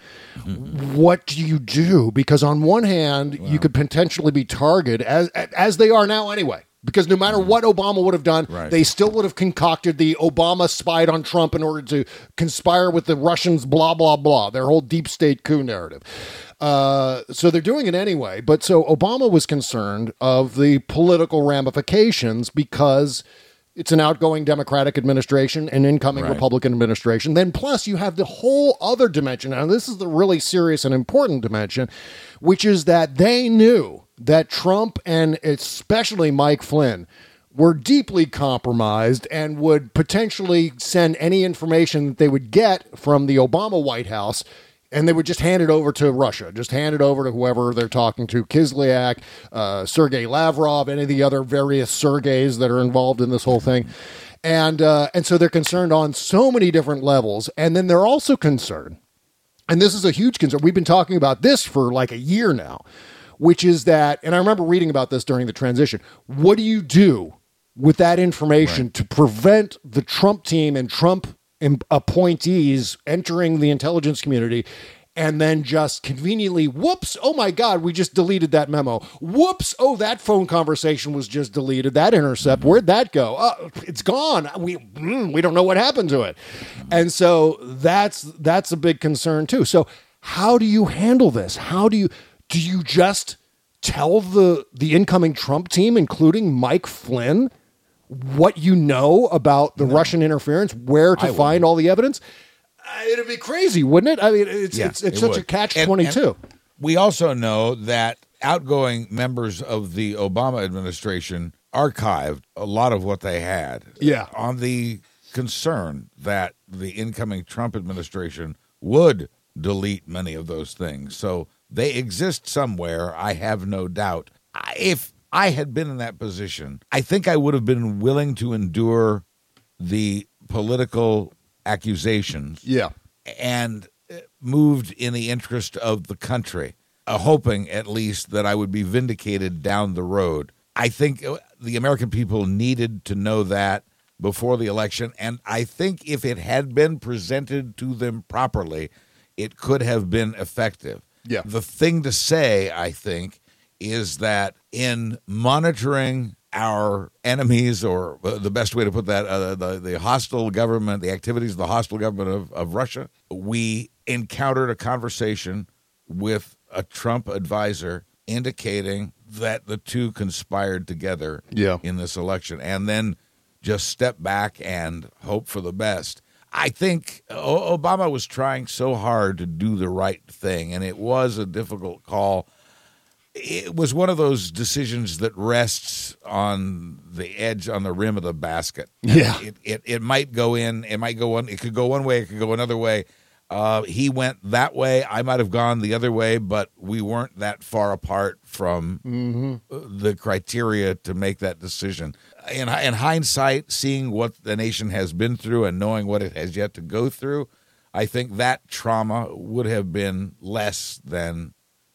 what do you do? Because on one hand, you could potentially be targeted as as they are now anyway. Because no matter what Obama would have done, Right. they still would have concocted the Obama spied on Trump in order to conspire with the Russians, blah, blah, blah, their whole deep state coup narrative. Uh, so they're doing it anyway. But so Obama was concerned of the political ramifications because it's an outgoing Democratic administration and incoming Right. Republican administration. Then, plus, you have the whole other dimension. Now, this is the really serious and important dimension, which is that they knew that Trump and especially Mike Flynn were deeply compromised and would potentially send any information that they would get from the Obama White House and they would just hand it over to Russia, just hand it over to whoever they're talking to, Kislyak, uh, Sergei Lavrov, any of the other various Sergeys that are involved in this whole thing. And, uh, and so they're concerned on so many different levels. And then they're also concerned, and this is a huge concern. We've been talking about this for like a year now, which is that, and I remember reading about this during the transition. What do you do with that information to prevent the Trump team and Trump appointees entering the intelligence community? And then just conveniently, whoops, oh my God, we just deleted that memo. Whoops, oh, that phone conversation was just deleted. That intercept, where'd that go? Uh, it's gone. We, mm, we don't know what happened to it. And so that's that's a big concern too. So how do you handle this? How do you do you just tell the the incoming Trump team, including Mike Flynn, what you know about the Russian interference, where to I find all the evidence? Uh, It'd be crazy, wouldn't it? I mean, it's Yeah, it's, it's it such a catch twenty two. We also know that outgoing members of the Obama administration archived a lot of what they had. Yeah. On the concern that the incoming Trump administration would delete many of those things. So they exist somewhere, I have no doubt. If I had been in that position, I think I would have been willing to endure the political accusations Yeah. and uh, moved in the interest of the country, uh, hoping at least that I would be vindicated down the road. I think uh, the American people needed to know that before the election, and I think if it had been presented to them properly, it could have been effective. Yeah. The thing to say, I think, is that in monitoring our enemies, or uh, the best way to put that, uh, the, the hostile government, the activities of the hostile government of, of Russia, we encountered a conversation with a Trump advisor indicating that the two conspired together Yeah. in this election and then just step back and hope for the best. I think Obama was trying so hard to do the right thing, and it was a difficult call. it was one of those decisions that rests on the edge, on the rim of the basket. Yeah. it, it it might go in. It might go one. It could go one way. It could go another way. Uh, he went that way. I might have gone the other way, but we weren't that far apart from uh, the criteria to make that decision. In, in hindsight, seeing what the nation has been through and knowing what it has yet to go through, I think that trauma would have been less than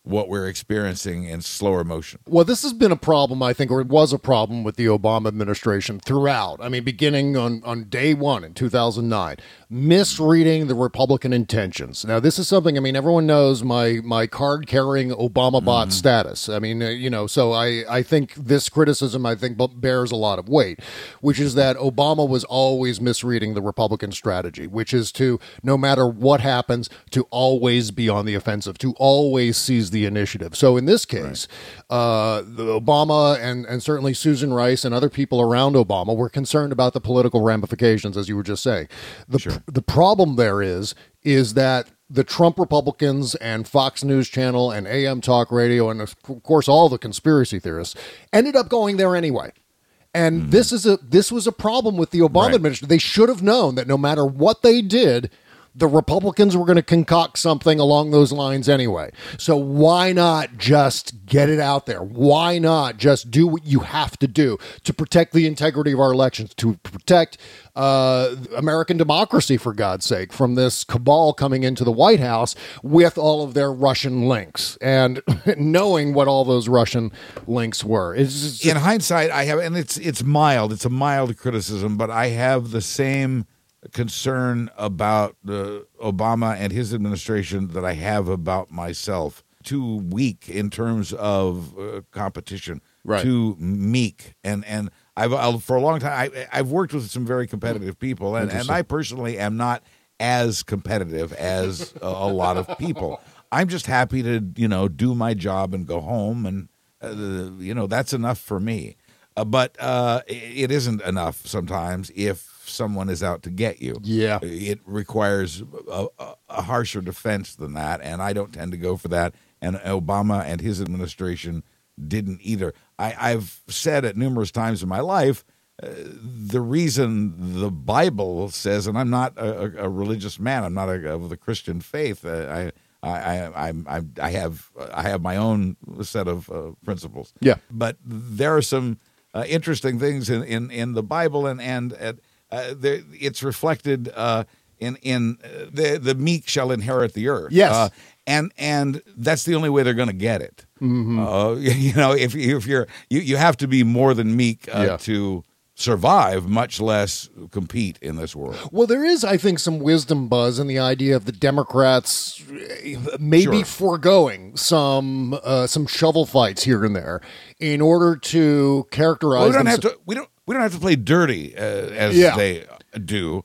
what we're experiencing in slower motion. Well, this has been a problem, I think, or it was a problem with the Obama administration throughout. I mean, beginning on, on day one in 2009, misreading the Republican intentions. Now, this is something, I mean, everyone knows my, my card carrying Obama bot status. I mean, uh, you know, so I, I think this criticism, I think, bears a lot of weight, which is that Obama was always misreading the Republican strategy, which is to, no matter what happens, to always be on the offensive, to always seize the initiative. So in this case, uh, the Obama and, and certainly Susan Rice and other people around Obama were concerned about the political ramifications, as you were just saying. The, the problem there is, is that the Trump Republicans and Fox News Channel and AM Talk Radio and of course all the conspiracy theorists ended up going there anyway. And this is a this was a problem with the Obama Right. administration. They should have known that no matter what they did, the Republicans were going to concoct something along those lines anyway. So why not just get it out there? Why not just do what you have to do to protect the integrity of our elections, to protect uh, American democracy, for God's sake, from this cabal coming into the White House with all of their Russian links and *laughs* knowing what all those Russian links were. Just, in hindsight, I have, and it's it's mild. It's a mild criticism, but I have the same concern about the Obama and his administration that I have about myself. Too weak in terms of uh, competition. Right. Too meek, and and I've I'll, for a long time I, I've worked with some very competitive people, and, and I personally am not as competitive as a, a lot of people. I'm just happy to you know do my job and go home, and uh, you know that's enough for me. Uh, but uh, it isn't enough sometimes if someone is out to get you. Yeah. it requires a, a, a harsher defense than that, and I don't tend to go for that. And Obama and his administration didn't either. I, I've said it numerous times in my life. Uh, the reason the Bible says, and I'm not a, a- religious man, I'm not a, of the Christian faith. Uh, I, I, I, I'm- I'm, have, I have my own set of uh, principles. Yeah. but there are some uh, interesting things in, in, in the Bible, and and uh, there, it's reflected uh, in in uh, the the meek shall inherit the earth. Yes. Uh, and and that's the only way they're going to get it. Uh, *laughs* you know, if if you're you, you have to be more than meek uh, Yeah. to survive, much less compete in this world. Well, there is, I think, some wisdom buzz in the idea of the Democrats maybe Sure. foregoing some uh, some shovel fights here and there in order to characterize. Well, we don't have to. We don't. We don't have to play dirty uh, as Yeah. they do.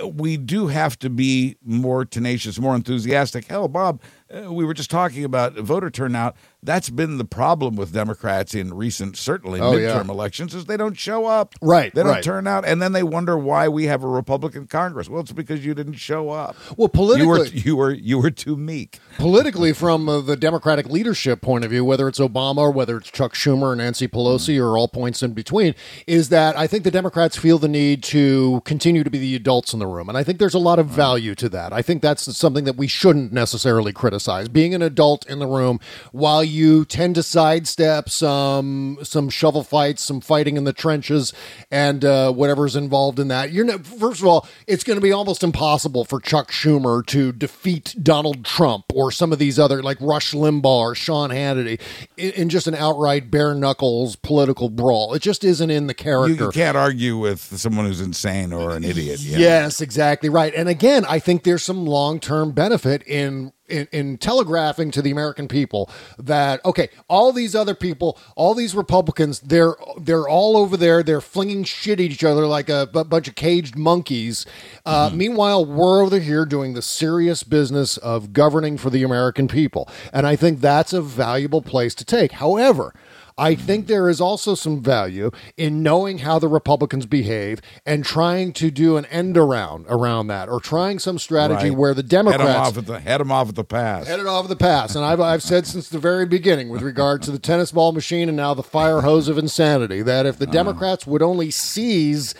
Uh, We do have to be more tenacious, more enthusiastic. Hell, Bob, uh, we were just talking about voter turnout. That's been the problem with Democrats in recent, certainly Oh, yeah. midterm elections, is they don't show up. Right, They don't right. turn out, and then they wonder why we have a Republican Congress. Well, it's because you didn't show up. Well, You were politically- you were you were too meek. politically from uh, the Democratic leadership point of view, whether it's Obama or whether it's Chuck Schumer or Nancy Pelosi or all points in between, is that I think the Democrats feel the need to continue to be the adults in the room. And I think there's a lot of value to that. I think that's something that we shouldn't necessarily criticize. Being an adult in the room while you tend to sidestep some some shovel fights, some fighting in the trenches, and uh, whatever's involved in that. You're not, first of all, it's going to be almost impossible for Chuck Schumer to defeat Donald Trump or some of these other like Rush Limbaugh or Sean Hannity in, in just an outright bare knuckles political brawl. It just isn't in the character. you can't argue with someone who's insane or an idiot. you know? Yes, exactly right. And again, I think there's some long term benefit in, in in telegraphing to the American people that okay, all these other people, all these Republicans, they're they're all over there. They're flinging shit at each other like a bunch of caged monkeys. Uh, Meanwhile, we're over here doing the serious business of governing for the American people, and I think that's a valuable place to take. However. I think there is also some value in knowing how the Republicans behave and trying to do an end around around that, or trying some strategy Right. where the Head 'em Democrats off at the head 'em off at the pass. headed off at the pass. And I've, I've said since the very beginning, with regard to the tennis ball machine and now the fire hose of insanity, that if the Uh-huh. Democrats would only seize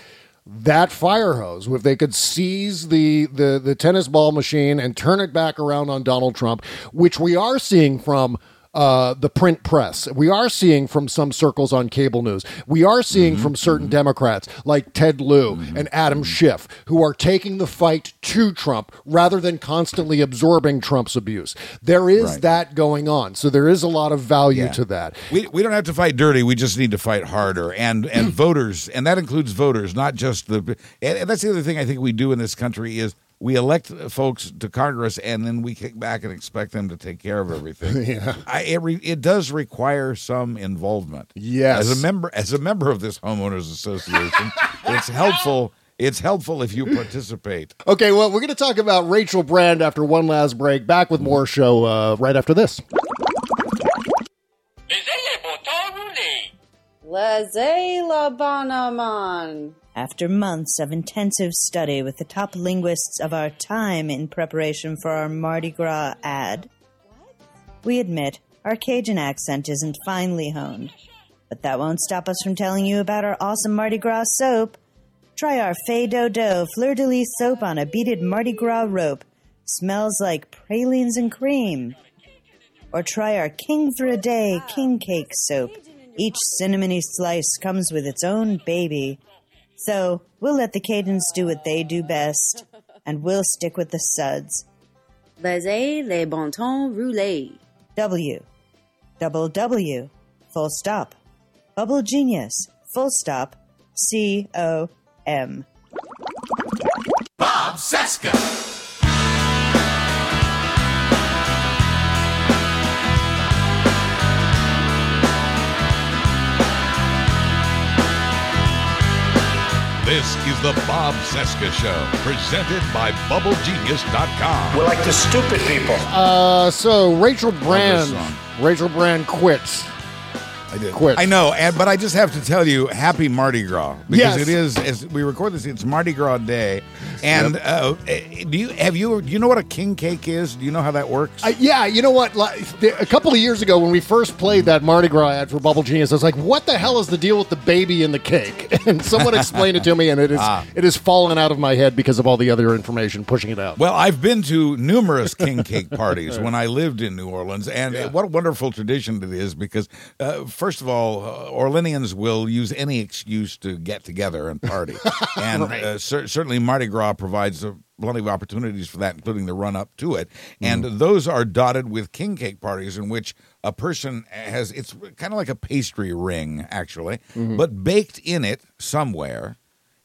that fire hose, if they could seize the, the, the tennis ball machine and turn it back around on Donald Trump, which we are seeing from. Uh, the print press. We are seeing from some circles on cable news. We are seeing Mm-hmm. from certain Democrats like Ted Lieu and Adam Schiff who are taking the fight to Trump rather than constantly absorbing Trump's abuse. There is Right. that going on. So there is a lot of value Yeah. to that. We, we don't have to fight dirty. We just need to fight harder. And and *clears throat* voters, and that includes voters, not just the. And, and that's the other thing I think we do in this country is we elect folks to Congress, and then we kick back and expect them to take care of everything. *laughs* Yeah. I, it, re, it does require some involvement. Yes. as a member as a member of this homeowners association, it's helpful. It's helpful if you participate. Okay, well, we're going to talk about Rachel Brand after one last break. Back with more show uh, right after this. Laissez la bonne After months of intensive study with the top linguists of our time in preparation for our Mardi Gras ad, we admit our Cajun accent isn't finely honed. But that won't stop us from telling you about our awesome Mardi Gras soap. Try our Fay Do Do Fleur de Lis soap on a beaded Mardi Gras rope. Smells like pralines and cream. Or try our King for a Day King Cake soap. Each cinnamony slice comes with its own baby. So we'll let the Cajuns do what they do best, and we'll stick with the suds. Laissez les bon ton rouler. W. Double W. Full stop. Bubble Genius. Full stop. C O M. Bob Cesca. This is the Bob Cesca Show, presented by BubbleGenius.com. We're like the stupid people. Uh, so Rachel Brand. Rachel Brand quits. I did. Quit. I know, and but I just have to tell you, happy Mardi Gras because Yes. it is. As we record this, it's Mardi Gras Day, and uh, eh, do you have you do you know what a king cake is? Do you know how that works? Uh, yeah, you know what? Like, a couple of years ago, when we first played that Mardi Gras ad for Bubble Genius, I was like, "What the hell is the deal with the baby in the cake?" *laughs* And someone explained it to me, and it is *laughs* Ah. it has fallen out of my head because of all the other information pushing it out. Well, I've been to numerous king cake *laughs* parties when I lived in New Orleans, and what a wonderful tradition it is because, uh, first of all, uh, Orleanians will use any excuse to get together and party. *laughs* And uh, cer- certainly Mardi Gras provides uh, plenty of opportunities for that, including the run up to it. And those are dotted with king cake parties in which a person has, it's kind of like a pastry ring, actually, but baked in it somewhere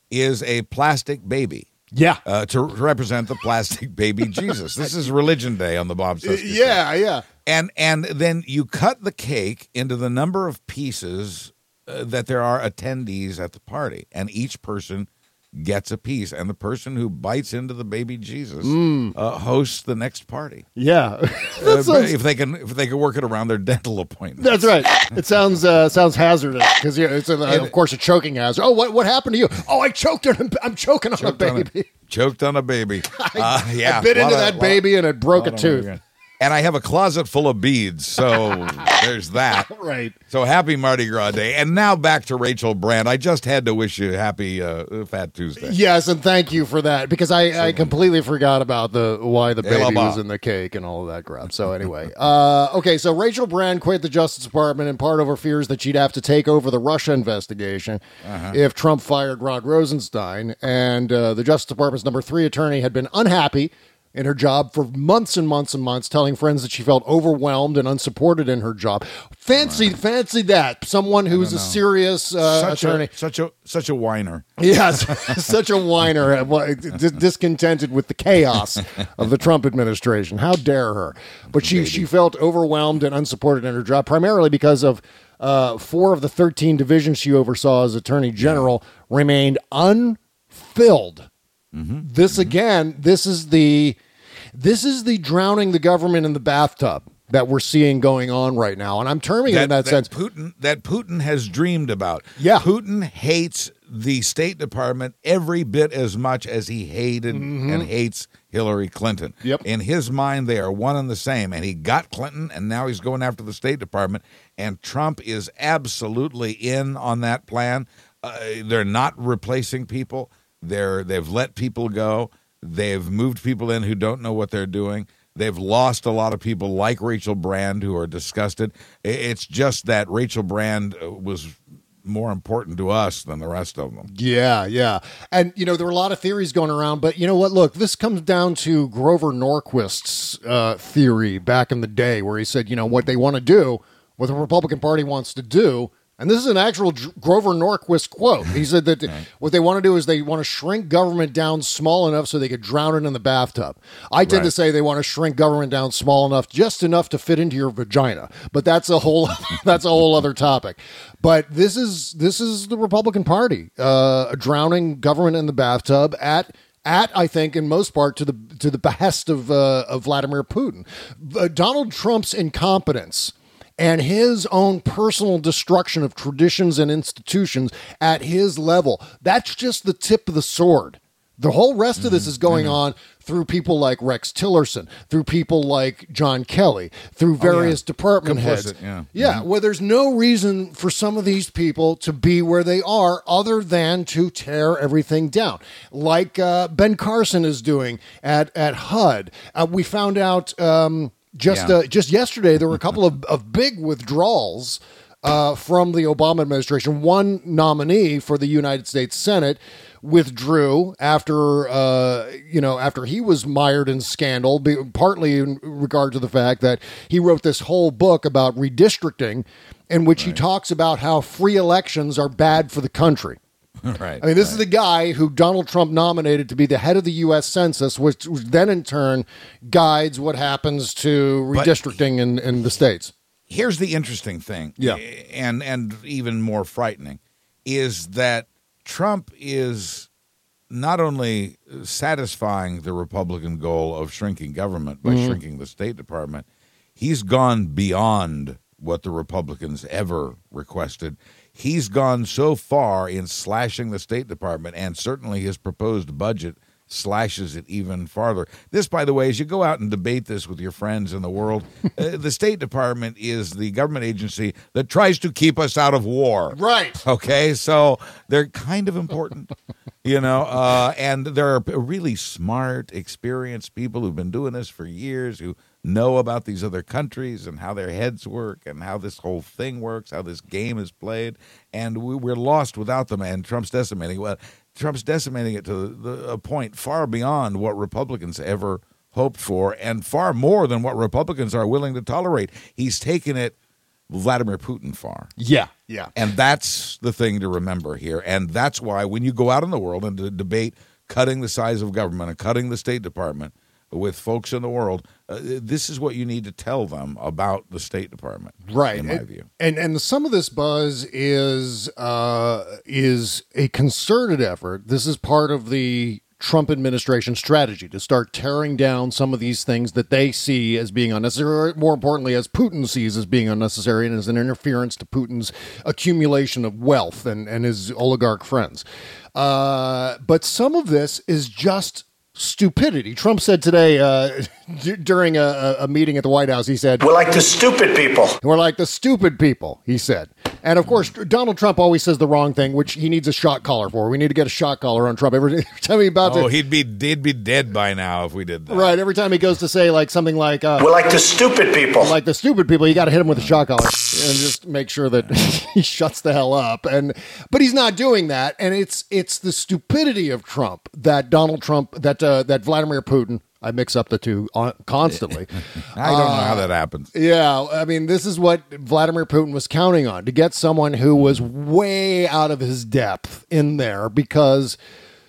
is a plastic baby yeah, uh, to represent the plastic *laughs* baby Jesus. This is Religion Day on the Bob Show. yeah, yeah. and and then you cut the cake into the number of pieces uh, that there are attendees at the party, and each person gets a piece, and the person who bites into the baby Jesus uh, hosts the next party. Yeah, Uh, *laughs* sounds, if they can, if they can work it around their dental appointment. that's right. It *laughs* sounds uh, sounds hazardous because yeah, it's a, of course a choking hazard. Oh, what what happened to you? Oh, I choked on a, I'm choking on a on a- baby. choked on a baby. *laughs* Uh, yeah, I bit into of- that baby and it broke a tooth. And I have a closet full of beads, so *laughs* there's that. Right. So happy Mardi Gras Day. And now back to Rachel Brand. I just had to wish you happy uh, Fat Tuesday. Yes, and thank you for that because I, I completely forgot about the why the baby was in the cake and all of that crap. So anyway, *laughs* uh, okay, so Rachel Brand quit the Justice Department in part over fears that she'd have to take over the Russia investigation Uh-huh. if Trump fired Rod Rosenstein, and uh, the Justice Department's number three attorney had been unhappy. In her job for months and months and months, telling friends that she felt overwhelmed and unsupported in her job. Fancy, fancy that someone who's a serious uh, such attorney. a such a such a whiner. Yes, *laughs* *laughs* such a whiner, uh, discontented with the chaos *laughs* of the Trump administration. How dare her? But she she felt overwhelmed and unsupported in her job, primarily because of uh, four of the thirteen divisions she oversaw as Attorney General remained unfilled. This again, this is the this is the drowning the government in the bathtub that we're seeing going on right now. And I'm terming it in that, sense. Putin that Putin has dreamed about. Yeah. Putin hates the State Department every bit as much as he hated and hates Hillary Clinton. Mm-hmm. Yep. In his mind, they are one and the same. And he got Clinton, and now he's going after the State Department. And Trump is absolutely in on that plan. Uh, they're not replacing people. They're they've let people go. They've moved people in who don't know what they're doing. They've lost a lot of people like Rachel Brand who are disgusted. It's just that Rachel Brand uh, was more important to us than the rest of them. Yeah, yeah. And, you know, there were a lot of theories going around, but you know what? Look, this comes down to Grover Norquist's uh, theory back in the day where he said, you know, what they want to do, what the Republican Party wants to do. And this is an actual Grover Norquist quote. He said that *laughs* what they want to do is they want to shrink government down small enough so they could drown it in the bathtub. I tend to say they want to shrink government down small enough, just enough to fit into your vagina. But that's a whole *laughs* that's a whole other topic. But this is this is the Republican Party uh, drowning government in the bathtub at at I think in most part to the to the behest of uh, of Vladimir Putin, uh, Donald Trump's incompetence and his own personal destruction of traditions and institutions at his level. That's just the tip of the sword. The whole rest of this is going on through people like Rex Tillerson, through people like John Kelly, through various department heads. Complicit, yeah. well, there's no reason for some of these people to be where they are other than to tear everything down, like uh, Ben Carson is doing at at HUD. Uh, we found out um, just Yeah. uh, just yesterday there were a couple of, of big withdrawals uh, from the Obama administration. One nominee for the United States Senate withdrew after uh, you know after he was mired in scandal, be, partly in regard to the fact that he wrote this whole book about redistricting, in which he talks about how free elections are bad for the country. *laughs* right. I mean, this is the guy who Donald Trump nominated to be the head of the U.S. Census, which, which then in turn guides what happens to redistricting in, in the states. Here's the interesting thing, Yeah. and and even more frightening, is that Trump is not only satisfying the Republican goal of shrinking government by Mm-hmm. shrinking the State Department, he's gone beyond what the Republicans ever requested. He's gone so far in slashing the State Department, and certainly his proposed budget slashes it even farther. This, by the way, as you go out and debate this with your friends in the world, *laughs* uh, the State Department is the government agency that tries to keep us out of war. Right. Okay, so they're kind of important, *laughs* you know, uh, and there are really smart, experienced people who've been doing this for years who know about these other countries and how their heads work and how this whole thing works, how this game is played, and we, we're lost without them. And Trump's decimating. Well, Trump's decimating it to the, a point far beyond what Republicans ever hoped for, and far more than what Republicans are willing to tolerate. He's taken it Vladimir Putin far. Yeah. Yeah. And that's the thing to remember here. And that's why when you go out in the world and to debate cutting the size of government and cutting the State Department with folks in the world, uh, this is what you need to tell them about the State Department. right In my and, view. and and some of this buzz is uh is a concerted effort this is part of the Trump administration strategy to start tearing down some of these things that they see as being unnecessary, or more importantly, as Putin sees as being unnecessary and as an interference to Putin's accumulation of wealth and, and his oligarch friends. Uh, but some of this is just stupidity. Trump said today uh, *laughs* d- during a, a meeting at the White House, he said, We're like the stupid people. we're like the stupid people, he said. And of course, Donald Trump always says the wrong thing, which he needs a shot collar for. We need to get a shot collar on Trump every *laughs* every time he's about Oh, to. he'd be he'd be dead by now if we did that. Right, every time he goes to say like something like uh, We're like the stupid people. like the stupid people, you got to hit him with a shot collar and just make sure that *laughs* he shuts the hell up. And but he's not doing that, and it's it's the stupidity of Trump that Donald Trump that uh, that Vladimir Putin. I mix up the two uh, constantly. *laughs* I don't know how uh, that happens. Yeah, I mean, this is what Vladimir Putin was counting on to get someone who was way out of his depth in there because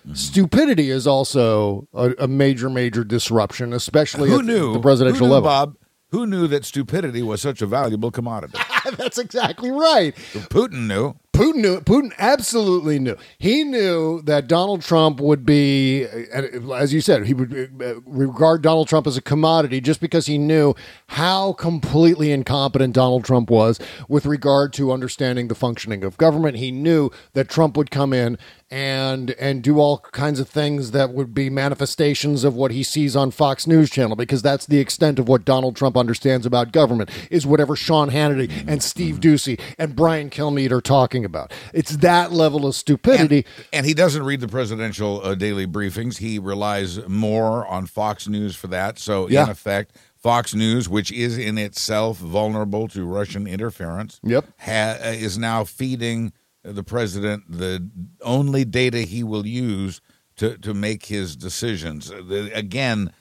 mm-hmm. stupidity is also a, a major, major disruption, especially Who at knew the presidential who knew, level. Bob? Who knew that stupidity was such a valuable commodity? *laughs* That's exactly right. Putin knew. Putin knew. Putin absolutely knew. He knew that Donald Trump would be, as you said, he would uh, regard Donald Trump as a commodity just because he knew how completely incompetent Donald Trump was with regard to understanding the functioning of government. He knew that Trump would come in and and do all kinds of things that would be manifestations of what he sees on Fox News channel because that's the extent of what Donald Trump understands about government is whatever Sean Hannity and Steve Doocy and Brian Kilmeade are talking about. It's that level of stupidity. And, and he doesn't read the presidential uh, daily briefings. He relies more on Fox News for that. So Yeah. in effect, Fox News, which is in itself vulnerable to Russian interference, Yep. ha- uh, is now feeding the president the only data he will use to, to make his decisions. The- again,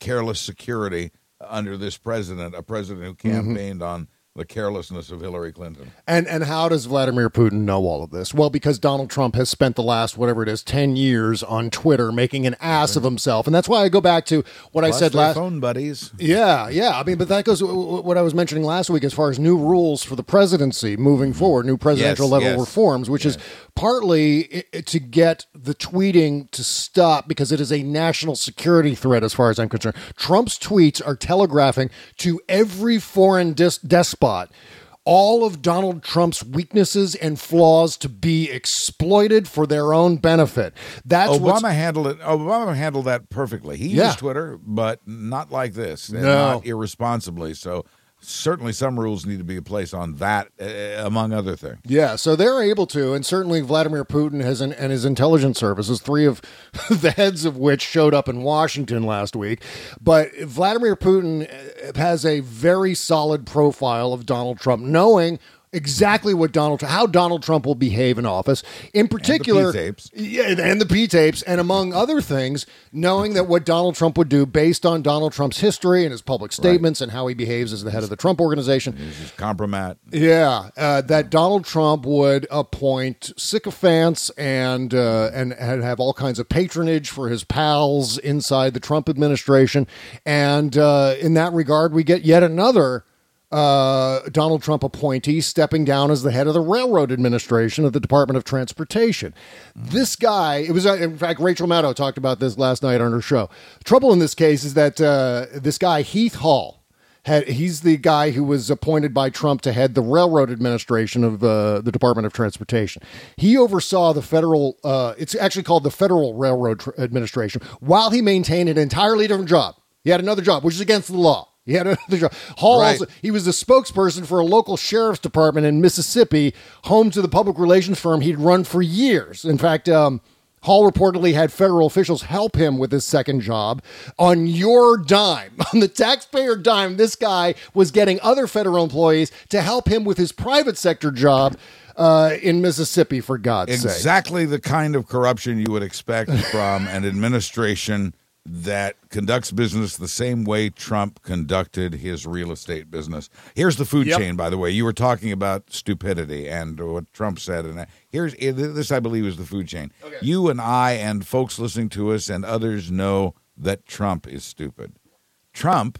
careless security under this president, a president who Mm-hmm. campaigned on the carelessness of Hillary Clinton. And and how does Vladimir Putin know all of this? Well, because Donald Trump has spent the last whatever it is ten years on Twitter making an ass of himself, and that's why I go back to what I said last. phone buddies. Yeah, yeah. I mean, but that goes what I was mentioning last week as far as new rules for the presidency moving mm-hmm. forward, new presidential Yes, level yes. reforms, which is partly to get the tweeting to stop because it is a national security threat, as far as I'm concerned. Trump's tweets are telegraphing to every foreign dis- despot. All of Donald Trump's weaknesses and flaws to be exploited for their own benefit. That's Obama handled it. Obama handled that perfectly. He Yeah. used Twitter, but not like this, No. not irresponsibly. So certainly, some rules need to be in place on that, uh, among other things. Yeah, so they're able to, and certainly Vladimir Putin has an, and his intelligence services, three of *laughs* the heads of which showed up in Washington last week. But Vladimir Putin has a very solid profile of Donald Trump, knowing exactly what Donald how Donald Trump will behave in office. In particular, P-tapes. yeah, and the P tapes, and among other things, knowing that what Donald Trump would do based on Donald Trump's history and his public statements and how he behaves as the head of the Trump organization. This is compromat. Yeah, uh, that Donald Trump would appoint sycophants and uh, and and have all kinds of patronage for his pals inside the Trump administration, and uh, in that regard, we get yet another. Uh, Donald Trump appointee stepping down as the head of the railroad administration of the Department of Transportation. This guy, it was, uh, in fact, Rachel Maddow talked about this last night on her show. The trouble in this case is that uh, this guy, Heath Hall, had, he's the guy who was appointed by Trump to head the railroad administration of uh, the Department of Transportation. He oversaw the federal, uh, it's actually called the Federal Railroad Tr- Administration, while he maintained an entirely different job. He had another job, which is against the law. He had another job. Hall Right. also, he was the spokesperson for a local sheriff's department in Mississippi, home to the public relations firm he'd run for years. In fact, um, Hall reportedly had federal officials help him with his second job on your dime, *laughs* on the taxpayer dime. This guy was getting other federal employees to help him with his private sector job uh, in Mississippi, for God's sake. Exactly the kind of corruption you would expect *laughs* from an administration that conducts business the same way Trump conducted his real estate business. Here's the food Yep. chain, by the way. You were talking about stupidity and what Trump said, and here's this. I believe is the food chain. You and I and folks listening to us and others know that Trump is stupid. Trump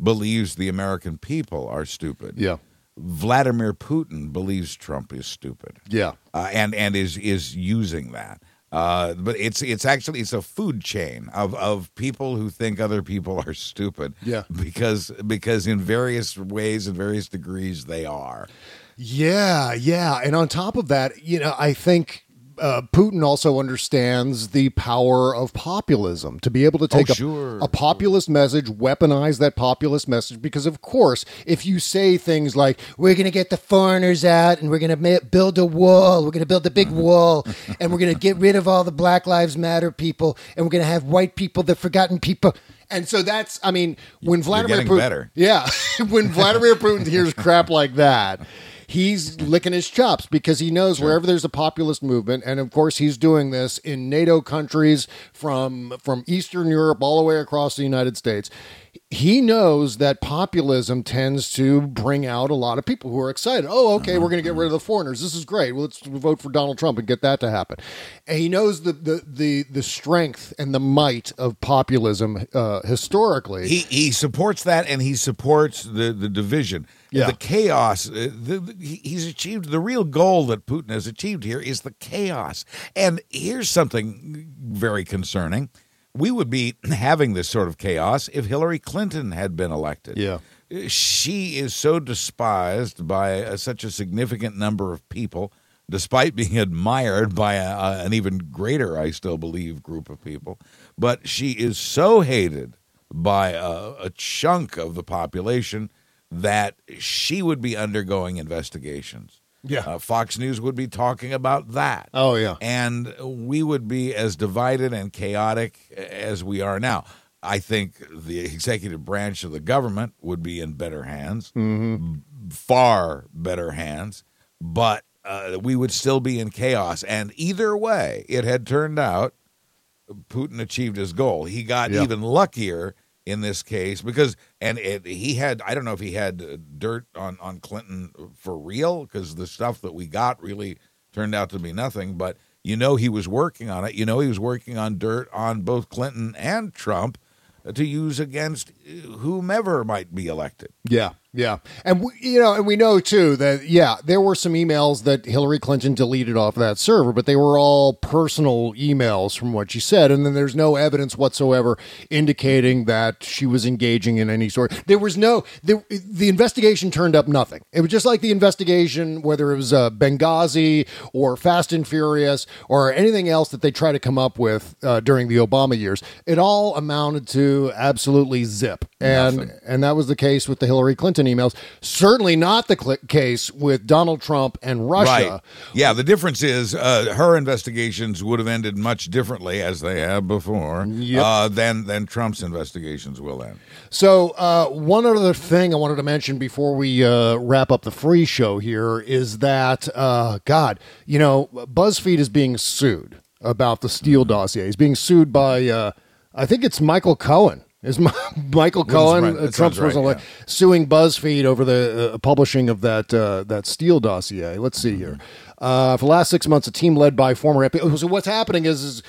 believes the American people are stupid. Yeah. Vladimir Putin believes Trump is stupid Yeah. uh, and and is is using that. Uh, but it's it's actually it's a food chain of of people who think other people are stupid. Yeah. because because in various ways and various degrees they are. Yeah, yeah. And on top of that, you know, I think uh, Putin also understands the power of populism to be able to take Oh, a, sure. a populist message, weaponize that populist message. Because, of course, if you say things like, we're going to get the foreigners out and we're going to ma- build a wall, we're going to build a big wall, *laughs* and we're going to get rid of all the Black Lives Matter people, and we're going to have white people, the forgotten people. And so that's, I mean, when Vladimir Putin, better. yeah, *laughs* when Vladimir Putin hears crap like that, he's licking his chops because he knows wherever there's a populist movement, and of course he's doing this in NATO countries from from Eastern Europe all the way across the United States. He knows that populism tends to bring out a lot of people who are excited. Oh, okay, we're going to get rid of the foreigners. This is great. Well, let's vote for Donald Trump and get that to happen. And he knows the the the, the strength and the might of populism uh, historically. He he supports that and he supports the the division. Yeah. The chaos. Uh, the, the, he's achieved the real goal that Putin has achieved here is the chaos. And here's something very concerning. We would be *clears throat* having this sort of chaos if Hillary Clinton had been elected. Yeah. She is so despised by uh, such a significant number of people, despite being *laughs* admired by a, a- an even greater, I still believe, group of people. But she is so hated by a, a chunk of the population that she would be undergoing investigations. Yeah. Uh, Fox News would be talking about that. Oh, yeah. And we would be as divided and chaotic as we are now. I think the executive branch of the government would be in better hands, far better hands, but uh, we would still be in chaos. And either way, it had turned out Putin achieved his goal. He got Yeah. even luckier in this case because, and it, he had, I don't know if he had uh, dirt on, on Clinton for real because the stuff that we got really turned out to be nothing, but you know he was working on it. You know he was working on dirt on both Clinton and Trump to use against uh, whomever might be elected. Yeah, yeah, and we, you know, and we know too that yeah, there were some emails that Hillary Clinton deleted off that server, but they were all personal emails from what she said, and then there's no evidence whatsoever indicating that she was engaging in any sort. There was no the the investigation turned up nothing. It was just like the investigation, whether it was uh, Benghazi or Fast and Furious or anything else that they try to come up with uh, during the Obama years. It all amounted to absolutely zip, and Nothing. and that was the case with the Hillary Clinton emails. Certainly not the cl- case with Donald Trump and Russia. Right. Yeah, the difference is uh, her investigations would have ended much differently, as they have before, Yep. uh, than than Trump's investigations will end. So, uh, one other thing I wanted to mention before we uh, wrap up the free show here is that, uh, God, you know, BuzzFeed is being sued about the Steele dossier. He's being sued by, uh, I think it's Michael Cohen. Is Mi- *laughs* Michael Cohen, right. uh, Trump's sounds right, personal, yeah. suing BuzzFeed over the uh, publishing of that uh, that Steele dossier? Let's see here. Uh, for the last six months, a team led by former FBI. So what's happening is, is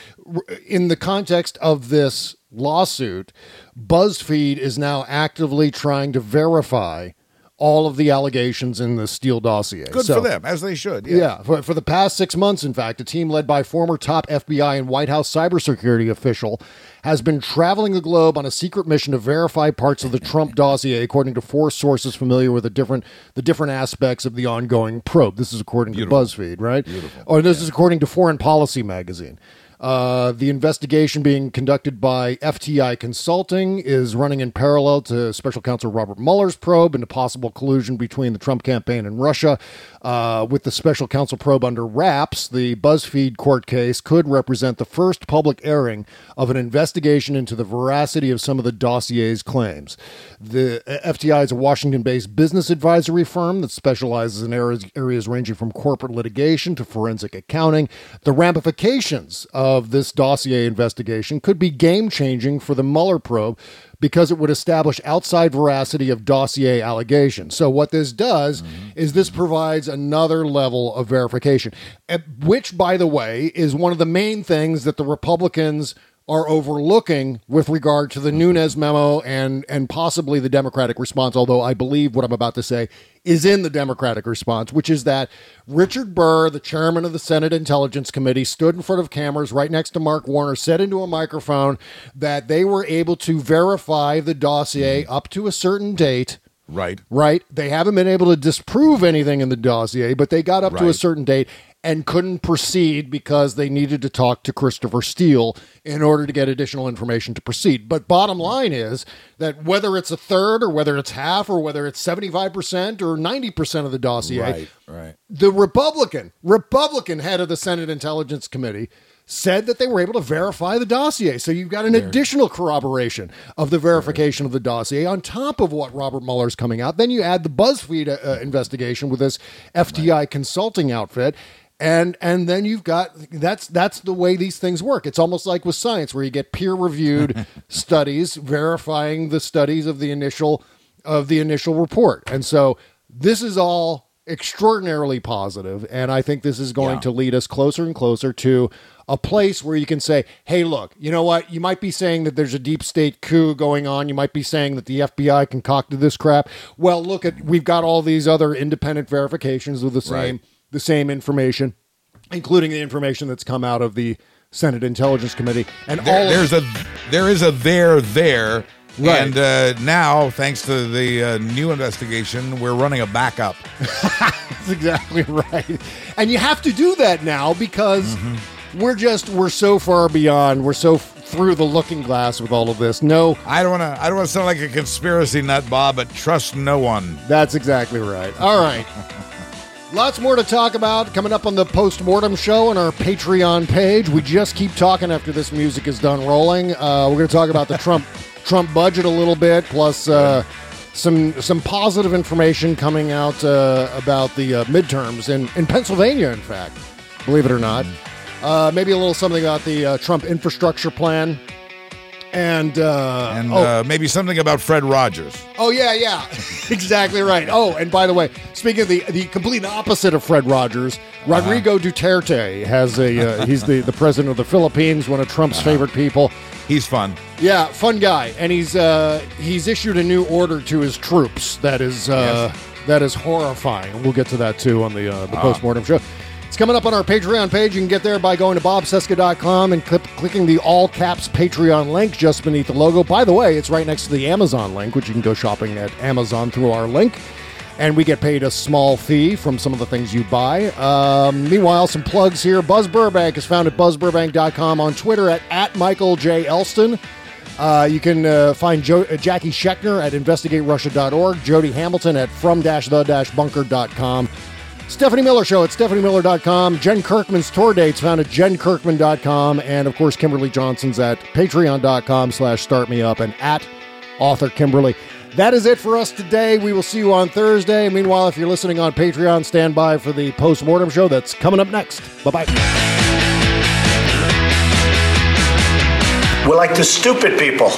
in the context of this lawsuit, BuzzFeed is now actively trying to verify all of the allegations in the Steele dossier. Good So- for them, as they should. yeah, Yeah. for, for the past six months, in fact, a team led by former top FBI and White House cybersecurity official has been traveling the globe on a secret mission to verify parts of the Trump dossier, according to four sources familiar with the different the different aspects of the ongoing probe. This is according to BuzzFeed, right? Beautiful. Or this is according to Foreign Policy magazine. Uh, the investigation being conducted by FTI Consulting is running in parallel to Special Counsel Robert Mueller's probe into possible collusion between the Trump campaign and Russia. Uh, with the Special Counsel probe under wraps, the BuzzFeed court case could represent the first public airing of an investigation into the veracity of some of the dossier's claims. The uh, FTI is a Washington based business advisory firm that specializes in areas, areas ranging from corporate litigation to forensic accounting. The ramifications of this dossier investigation could be game changing for the Mueller probe because it would establish outside veracity of dossier allegations. So, what this does is this provides another level of verification, eh, which, by the way, is one of the main things that the Republicans are overlooking with regard to the Nunes memo and and possibly the Democratic response. Although I believe what I'm about to say is in the Democratic response, which is that Richard Burr, the chairman of the Senate Intelligence Committee, stood in front of cameras right next to Mark Warner, said into a microphone that they were able to verify the dossier up to a certain date. Right. Right. They haven't been able to disprove anything in the dossier, but they got up to a certain date and couldn't proceed because they needed to talk to Christopher Steele in order to get additional information to proceed. But bottom line is that whether it's a third or whether it's half or whether it's 75% or 90% of the dossier, Right. Right. the Republican, Republican head of the Senate Intelligence Committee said that they were able to verify the dossier. So you've got an additional corroboration of the verification of the dossier on top of what Robert Mueller's coming out. Then you add the BuzzFeed uh, uh, investigation with this FTI consulting outfit. And and then you've got that's that's the way these things work. It's almost like with science where you get peer reviewed *laughs* studies verifying the studies of the initial of the initial report. And so this is all extraordinarily positive, and I think this is going Yeah. to lead us closer and closer to a place where you can say, hey, look, you know what? You might be saying that there's a deep state coup going on. You might be saying that the FBI concocted this crap. Well, look at we've got all these other independent verifications of the same Right. the same information, including the information that's come out of the Senate Intelligence Committee. And There- all of- there's a there is a there there. Right. And uh, now, thanks to the uh, new investigation, we're running a backup. *laughs* That's exactly right. And you have to do that now because Mm-hmm. we're just we're so far beyond. We're so f- through the looking glass with all of this. No, I don't want to. I don't want to sound like a conspiracy nut, Bob, but trust no one. that's exactly right. All right. *laughs* Lots more to talk about coming up on the post-mortem show on our Patreon page. We just keep talking after this music is done rolling. Uh, we're going to talk about the Trump *laughs* Trump budget a little bit, plus uh, some some positive information coming out uh, about the uh, midterms in in Pennsylvania. In fact, believe it or not, uh, maybe a little something about the uh, Trump infrastructure plan, and uh, And oh, uh, maybe something about Fred Rogers. Oh yeah, yeah, *laughs* exactly right. *laughs* Oh, and by the way, speaking of the the complete opposite of Fred Rogers, Rodrigo Duterte has a uh, *laughs* he's the the president of the Philippines, one of Trump's favorite people. He's fun. Yeah, fun guy, and he's uh, he's issued a new order to his troops that is uh, that is horrifying. We'll get to that too on the uh, the postmortem show. It's coming up on our Patreon page. You can get there by going to bobcesca.com and clip, clicking the all caps Patreon link just beneath the logo. By the way, it's right next to the Amazon link, which you can go shopping at Amazon through our link. And we get paid a small fee from some of the things you buy. Um, meanwhile, some plugs here. Buzz Burbank is found at buzzburbank.com on Twitter at, at Michael J. Elston. Uh, you can uh, find jo- uh, Jackie Schechner at investigaterussia.org, Jody Hamilton at from-the-bunker.com. Stephanie Miller Show at stephaniemiller.com. Jen Kirkman's tour dates found at jenkirkman.com. And, of course, Kimberly Johnson's at patreon.com slash startmeup and at author Kimberly. That is it for us today. We will see you on Thursday. Meanwhile, if you're listening on Patreon, stand by for the post-mortem show that's coming up next. Bye-bye. We're like the stupid people.